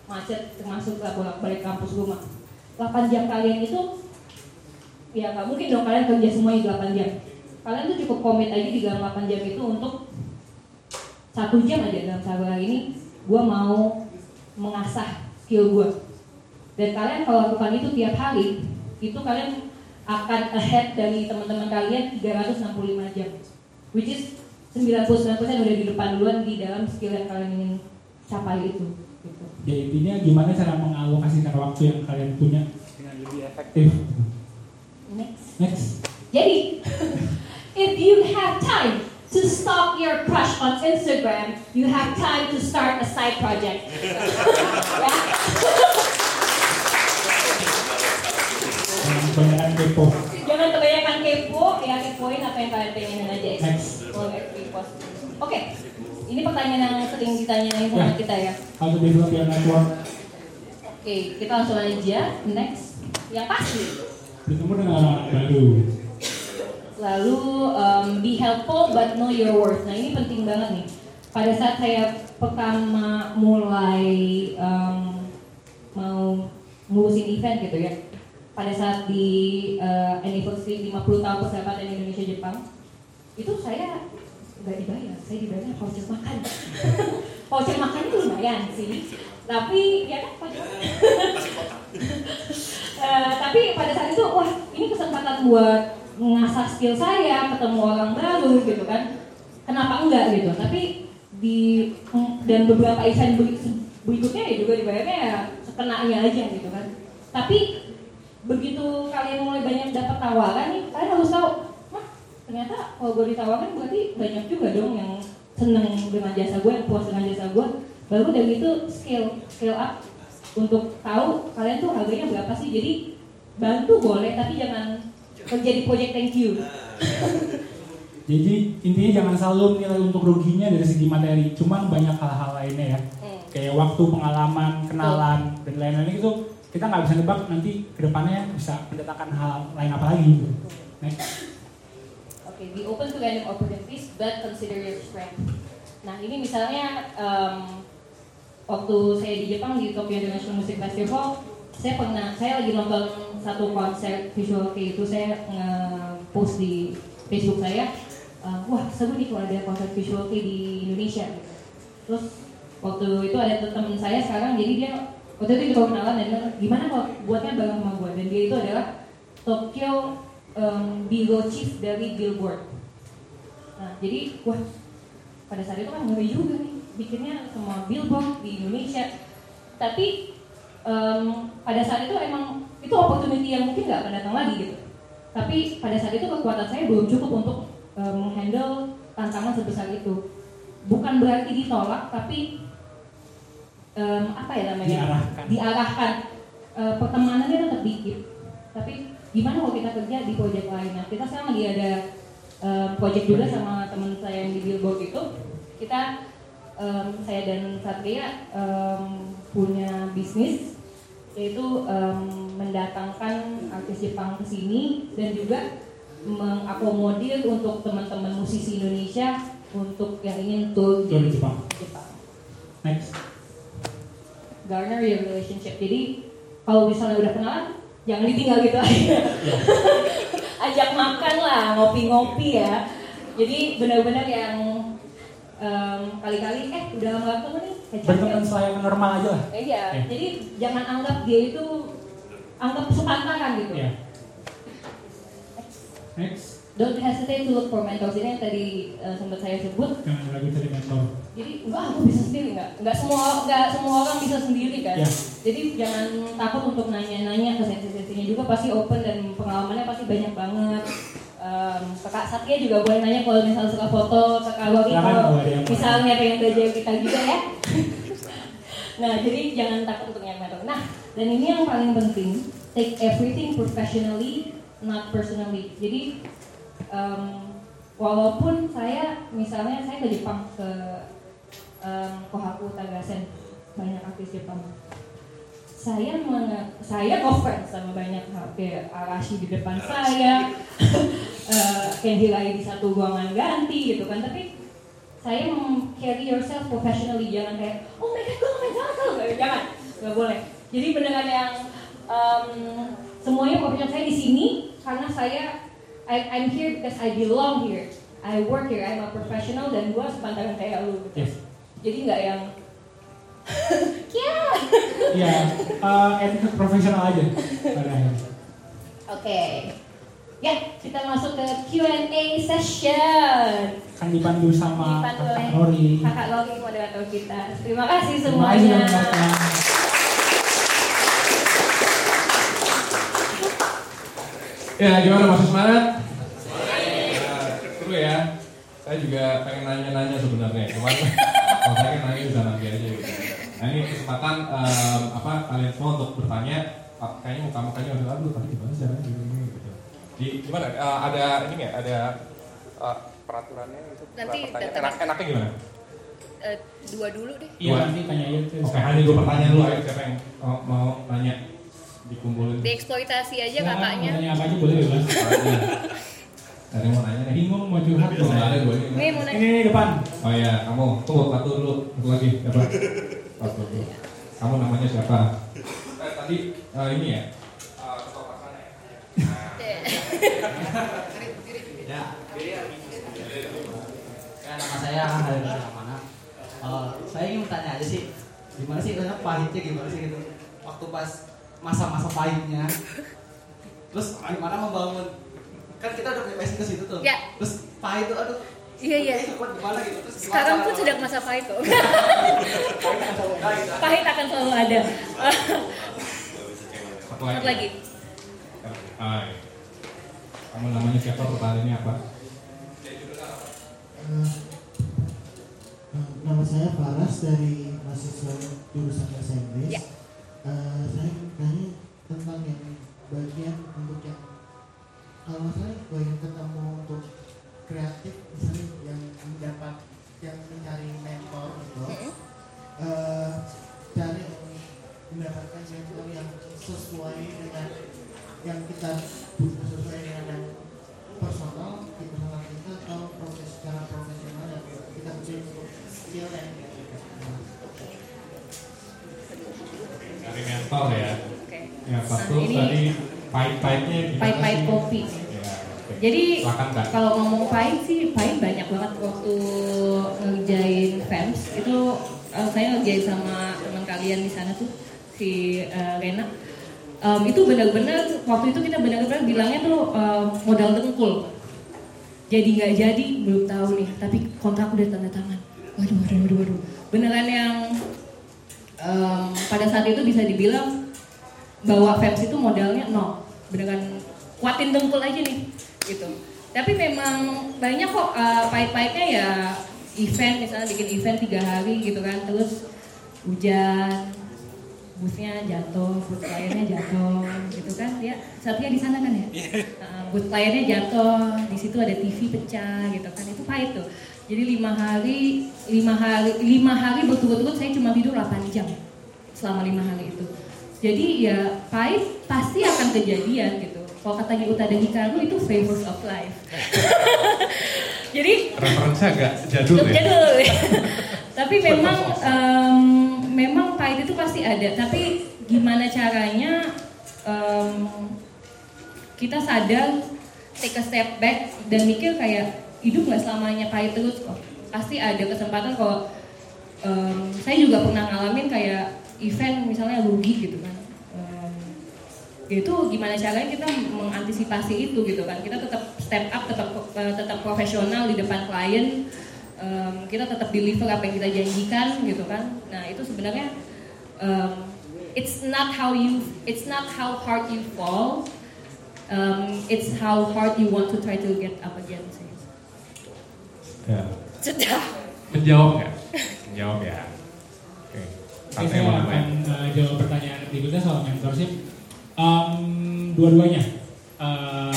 Macet termasuk lah bolak balik kampus rumah 8 jam kalian itu ya nggak mungkin dong kalian kerja semuanya 8 jam. Kalian tuh cukup komit aja di dalam 8 jam itu untuk satu jam aja dalam satu hari ini gue mau mengasah skill gue dan kalian kalau lakukan itu tiap hari itu kalian akan ahead dari teman-teman kalian 365 jam which is 99% udah di depan duluan di dalam skill yang kalian ingin capai itu gitu. Ya intinya gimana cara mengalokasikan waktu yang kalian punya dengan lebih efektif. next Next. Jadi, if you have time to stalk your crush on Instagram, you have time to start a side project. ya? Kebanyakan kepo. Jangan kebanyakan kepo, ya kepoin apa yang kalian pengenin aja. ya. Next. Oke, ini pertanyaan yang sering ditanyain sama Ya. kita ya. How to develop your network. Oke, kita langsung aja. Next, yang pasti. Bertemu dengan orang baru. Lalu um, be helpful but know your worth. Nah ini penting banget nih. Pada saat saya pertama mulai um, mau ngurusin event gitu ya. Pada saat di uh, anniversary 50 tahun persahabatan Indonesia Jepang, itu saya nggak dibayar, saya dibayar voucher makan. voucher makan itu lumayan sih, tapi ya kan voucher Eh, tapi pada saat itu wah ini kesempatan buat mengasah skill saya ketemu orang baru gitu kan. Kenapa enggak gitu? Tapi di dan beberapa event beri- berikutnya ya juga dibayarnya ya sekenanya aja gitu kan. Tapi begitu kalian mulai banyak dapat tawaran nih kalian harus tahu Wah, ternyata kalau gue ditawarkan berarti banyak juga dong yang seneng dengan jasa gue yang puas dengan jasa gue baru dari itu skill skill up untuk tahu kalian tuh harganya berapa sih. Jadi bantu boleh tapi jangan kerja di project thank you Jadi intinya jangan selalu nilai untuk ruginya dari segi materi, cuman banyak hal-hal lainnya ya. Kayak waktu, pengalaman, kenalan, dan lain-lain itu kita nggak bisa nebak nanti ke depannya bisa mendatangkan hal lain apa lagi gitu. Next. Oke, be open to random opportunities, but consider your strength. Nah, ini misalnya em, waktu saya di Jepang di Tokyo International Music Festival, saya pernah, saya lagi nonton satu konser visual kayak itu, saya nge-post di Facebook saya, eh, wah seru nih kalau ada konser visual kayak di Indonesia. Terus waktu itu ada teman saya sekarang, jadi dia waktu itu juga kenalan dan bilang, gimana kalau buatnya bareng sama gue dan dia itu adalah Tokyo um, Bureau Chief dari Billboard. Nah, jadi wah pada saat itu kan ngeri juga nih bikinnya semua billboard di Indonesia. Tapi em, pada saat itu emang itu opportunity yang mungkin nggak akan datang lagi gitu. Tapi pada saat itu kekuatan saya belum cukup untuk em, menghandle tantangan sebesar itu. Bukan berarti ditolak, tapi em, apa ya namanya? Diarahkan. Diarahkan. Eh, pertemanannya tetap dikit. Tapi gimana kalau kita kerja di proyek lain? Nah, kita sekarang lagi ada um, project juga sama teman saya yang di Billboard itu. Kita um, saya dan Satria um, punya bisnis yaitu um, mendatangkan artis Jepang ke sini dan juga mengakomodir untuk teman-teman musisi Indonesia untuk yang ingin tour di di Jepang. Jepang. Next. Garner your relationship. Jadi kalau misalnya udah kenalan, jangan ditinggal gitu aja. Ajak makan lah, ngopi-ngopi ya. Jadi benar-benar yang em, kali-kali eh udah lama gak ketemu nih, Berteman selayaknya normal aja lah. Eh, Iya, Eh. jadi jangan anggap dia itu anggap sepantaran gitu. Ya. Next. don't hesitate to look for mentors ini yang tadi uh, sempat saya sebut Jangan ragu cari mentor. jadi enggak aku bisa sendiri enggak enggak semua enggak semua orang bisa sendiri kan Ya. jadi jangan takut untuk nanya-nanya ke sesi-sesinya juga pasti open dan pengalamannya pasti banyak banget Em, kakak Satya juga boleh nanya kalau misalnya suka foto kakak Wagi Silakan, kalau misalnya pengen belajar kita juga ya. Nah jadi jangan takut untuk yang nah dan ini yang paling penting take everything professionally not personally. Jadi em, walaupun saya misalnya saya ke Jepang ke um, Kohaku Tagasen banyak artis Jepang saya menge- saya offense sama banyak hal. Kayak Arashi di depan saya eh, Kenji Rai di satu ruangan ganti gitu kan. Tapi saya mem carry yourself professionally. Jangan kayak oh my god gue main Nggak, jangan nggak boleh. Jadi beneran yang um, semuanya profesional saya di sini karena saya I, I'm here because I belong here. I work here. I'm a professional dan gue sepantaran kayak lu gitu. Yes. jadi nggak yang Iya, eh, etika profesional aja. Oke. Ya, kita masuk ke Q&A session. Kan dipandu sama Dipandu kakak Rory. Kakak Lori moderator kita. Terima kasih Terima kasih semuanya. sudah menonton. Ya, gimana semangat? Nah, Seru ya. Saya juga pengen nanya-nanya sebenarnya, cuman kalau saya kan nanya bisa nanti aja gitu. Nah ini kesempatan em, apa kalian semua untuk bertanya. Kayaknya muka-mukanya udah aduh tadi gimana sih caranya gini gitu. Di gimana? Eh, ada ini nggak? Ada eh, peraturannya gitu? Nanti. Enak, enaknya gimana? Eh, dua dulu deh. Iya, nanti tanya aja tuh. Oke, hari gue pertanyaan dulu ayo siapa yang mau, mau nanya dikumpulin. Dieksploitasi aja Ya, kakaknya. mau Tanya apa aja boleh bebas. Ada yang mau nanya nih? Bingung mau curhat gue ini. Nih mau Ini nanya. nih, depan. Oh iya, kamu tunggu satu dulu, satu lagi siapa? Kamu namanya siapa? Eh, tadi eh, ini ya. eh, ketua pelaksana ya? Ya, nama saya Hari mana? saya ingin bertanya aja sih, gimana sih rasanya pahitnya gimana sih gitu? Waktu pas masa-masa pahitnya, terus gimana membangun? Kan kita udah punya passion ke situ tuh. Ya. Terus pahit tuh, aduh. Iya, iya. Gitu? Sekarang pun sedang masa pahit kok. Pahit akan selalu ada. Satu Satu lagi. Hai. Kamu namanya siapa? Pertanyaannya apa? Eh, eh, nama saya Faras dari mahasiswa jurusan bahasa Inggris. Ya. Eh, saya tanya tentang yang bagian untuk yang kalau saya bagian ketemu untuk kreatif misalnya yang mendapat yang mencari mentor gitu. Eh, cari mendapatkan mentor yang sesuai dengan yang kita butuh sesuai dengan yang personal di personal kita atau proses secara profesional yang kita butuh untuk skill dan kreativitas. Dari mentor ya. Oke. Yang satu Nah, ini- tadi pahit-pahitnya Pahit-pahit sih? kopi. Oke. Jadi kalau ngomong pahit sih pahit banyak banget waktu ngerjain FEMS itu eh, saya ngerjain sama teman kalian di sana tuh si eh, Rena. Em, itu benar-benar waktu itu kita benar-benar bilangnya tuh em, modal dengkul. Jadi nggak jadi belum tahu nih, tapi kontrak udah tanda tangan. Waduh, waduh, waduh, waduh. Beneran yang em, pada saat itu bisa dibilang bahwa FEMS itu modalnya nol. Beneran kuatin dengkul aja nih, gitu. Tapi memang banyak kok eh, pahit-pahitnya ya event misalnya bikin event tiga hari gitu kan, terus hujan, busnya jatuh, bus kliennya jatuh, gitu kan? Ya, satunya di sana kan ya. Uh, bus kliennya jatuh, di situ ada TV pecah, gitu kan? Itu pahit tuh. Jadi lima hari, lima hari, lima hari berturut-turut saya cuma tidur 8 jam selama lima hari itu. Jadi ya pahit pasti akan kejadian gitu. Kalau katanya Utada Hikaru itu flavors of life. Jadi Referensi agak jadul ya. Jadul. Tapi memang em, memang pahit itu pasti ada. Tapi gimana caranya em, kita sadar take a step back dan mikir kayak hidup nggak selamanya pahit terus kok. Pasti ada kesempatan kalau em, saya juga pernah ngalamin kayak event misalnya rugi gitu kan. Itu gimana caranya kita mengantisipasi itu gitu kan kita tetap step up tetap eh, tetap profesional di depan klien em, kita tetap deliver apa yang kita janjikan gitu kan nah itu sebenarnya em, it's not how you it's not how hard you fall um, it's how hard you want to try to get up again sih Ya. Sudah. Menjawab nggak? Menjawab ya. Oke. Saya akan uh, jawab pertanyaan berikutnya soal mentorship. Um, dua-duanya, uh,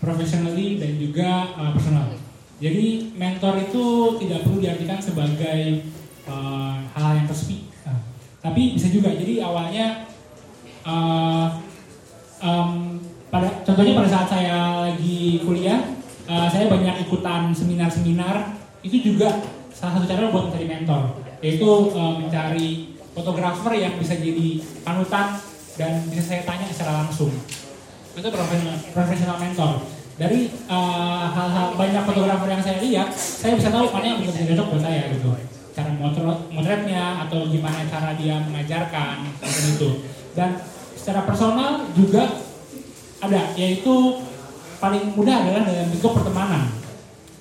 professionally dan juga uh, personal. Jadi mentor itu tidak perlu diartikan sebagai uh, hal yang resmi, Uh, tapi bisa juga. Jadi awalnya, uh, um, pada contohnya pada saat saya lagi kuliah, uh, saya banyak ikutan seminar-seminar. Itu juga salah satu cara buat mencari mentor, yaitu uh, mencari fotografer yang bisa jadi panutan dan bisa saya tanya secara langsung. Itu profesional, mentor. Dari uh, hal-hal banyak fotografer yang saya lihat, saya bisa tahu mana yang benar-benar cocok buat saya gitu. Cara motret, motretnya atau gimana cara dia mengajarkan seperti itu. Dan secara personal juga ada, yaitu paling mudah adalah dalam bentuk pertemanan.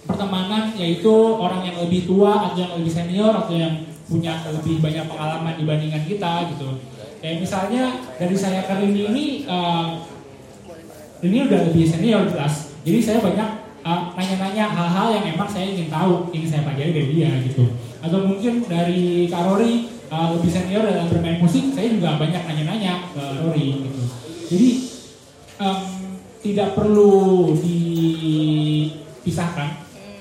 Pertemanan yaitu orang yang lebih tua atau yang lebih senior atau yang punya lebih banyak pengalaman dibandingkan kita gitu. Kayak misalnya dari saya ke Rini ini, uh, Rini udah lebih senior jelas. Jadi saya banyak uh, nanya-nanya hal-hal yang emang saya ingin tahu, ingin saya pelajari dari dia gitu. Atau mungkin dari Kak Rory uh, lebih senior dalam bermain musik, saya juga banyak nanya-nanya ke Rory gitu. Jadi em, tidak perlu dipisahkan,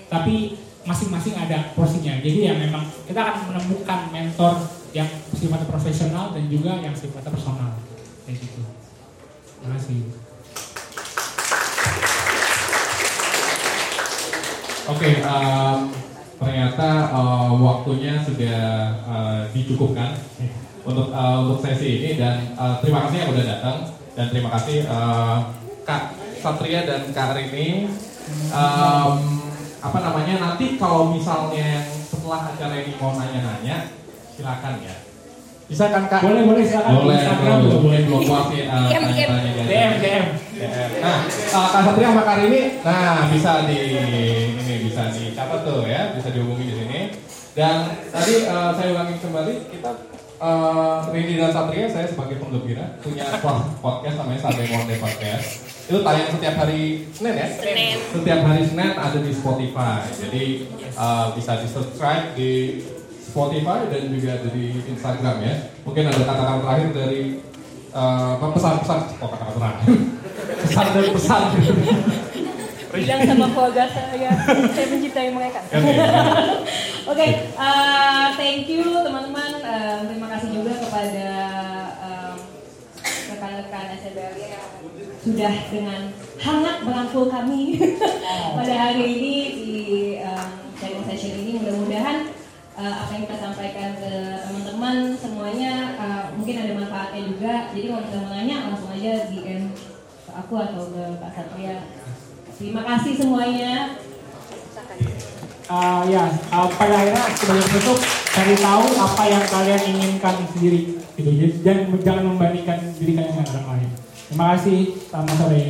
tapi masing-masing ada porsinya. Jadi ya memang kita akan menemukan mentor yang sifatnya profesional dan juga yang sifatnya personal. Kayak gitu. Terima kasih. Oke, em, ternyata eh, waktunya sudah eh, dicukupkan untuk eh, untuk sesi ini dan eh, terima kasih yang udah datang dan terima kasih eh, Kak Satria dan Kak Rini. Em, apa namanya nanti kalau misalnya setelah acara ini mau nanya-nanya silakan ya. Bisa kan Kak? Boleh, boleh, silakan. Boleh, Instagram boleh, boleh. ya, eh, DM, tanya-tanya DM. DM. Nah, uh, Kak Satria sama Kak Rini, nah bisa di ini bisa dicatat tuh ya, bisa dihubungi di sini. Dan tadi uh, saya ulangi kembali, kita uh, Rini dan Satria, saya sebagai penggembira punya pod- podcast namanya Sunday Morning Podcast. Itu tayang setiap hari Senin ya? Senin. Setiap hari Senin ada di Spotify. Jadi uh, bisa di subscribe di Spotify dan juga ada di Instagram ya. Mungkin ada kata-kata terakhir dari uh, pesan-pesan, oh kata-kata terakhir. pesan dan pesan. bilang sama keluarga saya saya mencintai mereka Oke. Oke, eh, thank you teman-teman. Eh, terima kasih juga kepada em, rekan-rekan SBLI yang sudah dengan hangat merangkul kami pada hari ini di sharing session ini. Mudah-mudahan eh, apa yang kita sampaikan ke teman-teman semuanya eh, mungkin ada manfaatnya juga. Jadi kalau kita mau nanya langsung aja DM ke aku atau ke Pak Satria. Terima kasih semuanya. Uh, ya, uh, pada akhirnya sebagai penutup cari tahu apa yang kalian inginkan sendiri gitu. Jadi jangan jangan membandingkan diri kalian dengan orang lain. Terima kasih, selamat sore.